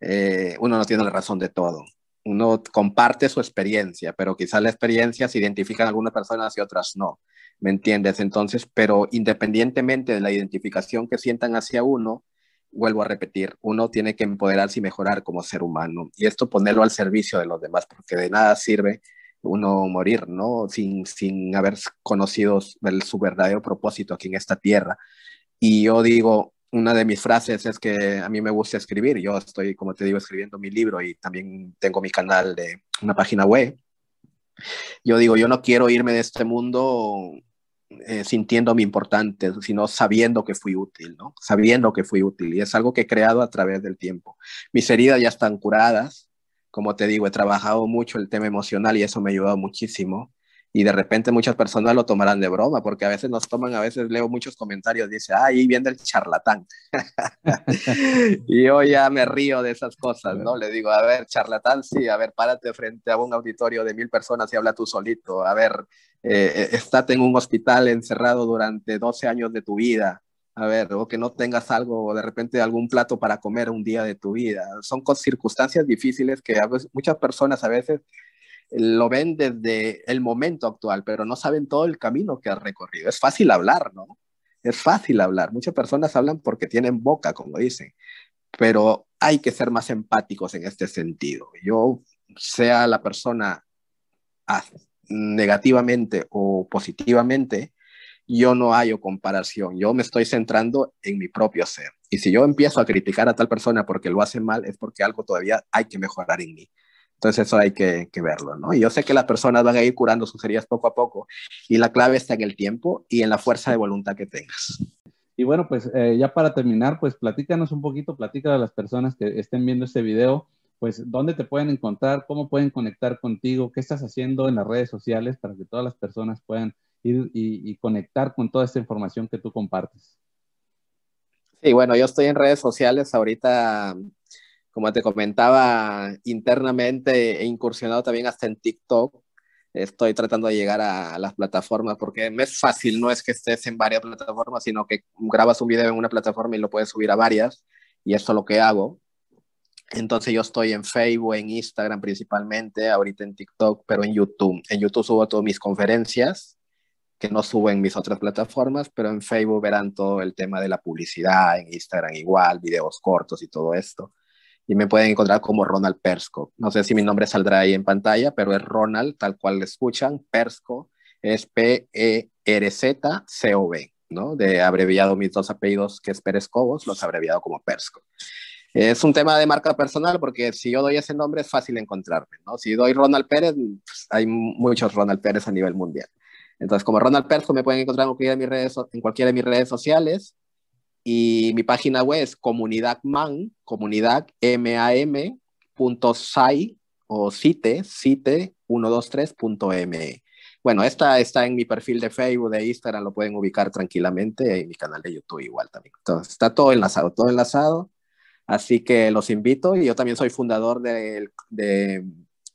C: eh, uno no tiene la razón de todo. Uno comparte su experiencia, pero quizás la experiencia se identifican algunas personas y otras no. ¿Me entiendes? Entonces, pero independientemente de la identificación que sientan hacia uno, vuelvo a repetir, uno tiene que empoderarse y mejorar como ser humano. Y esto ponerlo al servicio de los demás, porque de nada sirve uno morir, ¿no? Sin, sin haber conocido su verdadero propósito aquí en esta tierra. Y yo digo, una de mis frases es que a mí me gusta escribir. Yo estoy, como te digo, escribiendo mi libro y también tengo mi canal de una página web. Yo digo, yo no quiero irme de este mundo eh, sintiéndome importante, sino sabiendo que fui útil, ¿no? Sabiendo que fui útil. Y es algo que he creado a través del tiempo. Mis heridas ya están curadas. Como te digo, he trabajado mucho el tema emocional y eso me ha ayudado muchísimo y de repente muchas personas lo tomarán de broma, porque a veces nos toman, a veces leo muchos comentarios, dice, ah, ahí viene el charlatán. y yo ya me río de esas cosas, ¿no? Le digo, a ver, charlatán, sí, a ver, párate frente a un auditorio de mil personas y habla tú solito, a ver, eh, eh, estate en un hospital encerrado durante 12 años de tu vida, a ver, o que no tengas algo, o de repente algún plato para comer un día de tu vida. Son circunstancias difíciles que a veces, muchas personas a veces lo ven desde el momento actual, pero no saben todo el camino que ha recorrido. Es fácil hablar, ¿no? Es fácil hablar. Muchas personas hablan porque tienen boca, como dicen, pero hay que ser más empáticos en este sentido. Yo, sea la persona negativamente o positivamente, yo no hallo comparación. Yo me estoy centrando en mi propio ser. Y si yo empiezo a criticar a tal persona porque lo hace mal, es porque algo todavía hay que mejorar en mí. Entonces eso hay que, verlo, ¿no? Y yo sé que las personas van a ir curando sus heridas poco a poco y la clave está en el tiempo y en la fuerza de voluntad que tengas.
B: Y bueno, pues eh, ya para terminar, pues platícanos un poquito, platica a las personas que estén viendo este video, pues dónde te pueden encontrar, cómo pueden conectar contigo, qué estás haciendo en las redes sociales para que todas las personas puedan ir y conectar con toda esta información que tú compartes.
C: Sí, bueno, yo estoy en redes sociales ahorita como te comentaba, internamente he incursionado también hasta en TikTok. Estoy tratando de llegar a, las plataformas porque me es fácil, no es que estés en varias plataformas, sino que grabas un video en una plataforma y lo puedes subir a varias. Y eso es lo que hago. Entonces yo estoy en Facebook, en Instagram principalmente, ahorita en TikTok, pero en YouTube. En YouTube subo todas mis conferencias, que no subo en mis otras plataformas, pero en Facebook verán todo el tema de la publicidad, en Instagram igual, videos cortos y todo esto y me pueden encontrar como Ronald Persco. No sé si mi nombre saldrá ahí en pantalla, pero es Ronald, tal cual le escuchan, Persco, es P-E-R-Z-C-O-B, ¿no? De abreviado mis dos apellidos, que es Pérez Cobos, los abreviado como Persco. Es un tema de marca personal porque si yo doy ese nombre es fácil encontrarme, ¿no? Si doy Ronald Pérez, pues, hay muchos Ronald Pérez a nivel mundial. Entonces, como Ronald Persco, me pueden encontrar en cualquiera de mis redes, en cualquiera de mis redes sociales y mi página web es comunidadman, comunidad M-A-M, punto o cite, cite 123.me. Bueno, esta está en mi perfil de Facebook, de Instagram, lo pueden ubicar tranquilamente, en mi canal de YouTube igual también. Entonces, está todo enlazado, todo enlazado. Así que los invito y yo también soy fundador de, de,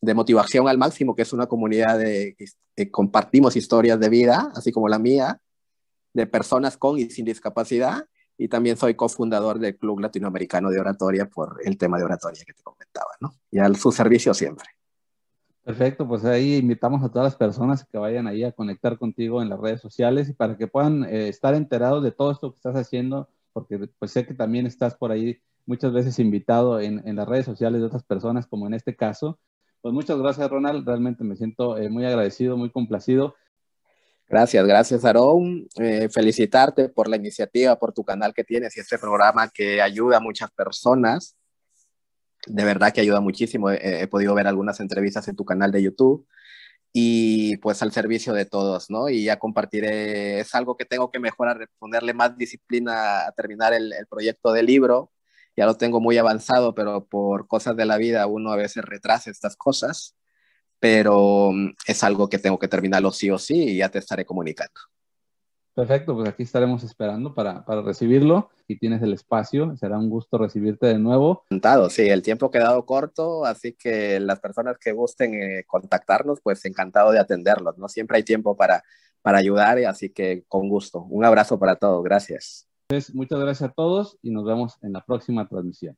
C: de Motivación al Máximo, que es una comunidad de, que compartimos historias de vida, así como la mía, de personas con y sin discapacidad y también soy cofundador del Club Latinoamericano de Oratoria por el tema de oratoria que te comentaba, ¿no? Y a su servicio siempre.
B: Perfecto, pues ahí invitamos a todas las personas que vayan ahí a conectar contigo en las redes sociales y para que puedan eh, estar enterados de todo esto que estás haciendo, porque pues sé que también estás por ahí muchas veces invitado en, en las redes sociales de otras personas, como en este caso. Pues muchas gracias, Ronald. Realmente me siento eh, muy agradecido, muy complacido.
C: Gracias, gracias, Aarón. Eh, felicitarte por la iniciativa, por tu canal que tienes y este programa que ayuda a muchas personas. De verdad que ayuda muchísimo. he podido ver algunas entrevistas en tu canal de YouTube y pues al servicio de todos, ¿no? Y ya compartiré, es algo que tengo que mejorar, ponerle más disciplina a terminar el, proyecto de libro. Ya lo tengo muy avanzado, pero por cosas de la vida uno a veces retrasa estas cosas pero mm, es algo que tengo que terminarlo sí o sí y ya te estaré comunicando.
B: Perfecto, pues aquí estaremos esperando para, para recibirlo. y tienes el espacio, será un gusto recibirte de nuevo.
C: Encantado, sí, el tiempo ha quedado corto, así que las personas que gusten eh, contactarnos, pues encantado de atenderlos, ¿no? Siempre hay tiempo para, para ayudar, así que con gusto. Un abrazo para todos, gracias.
B: muchas gracias a todos y nos vemos en la próxima transmisión.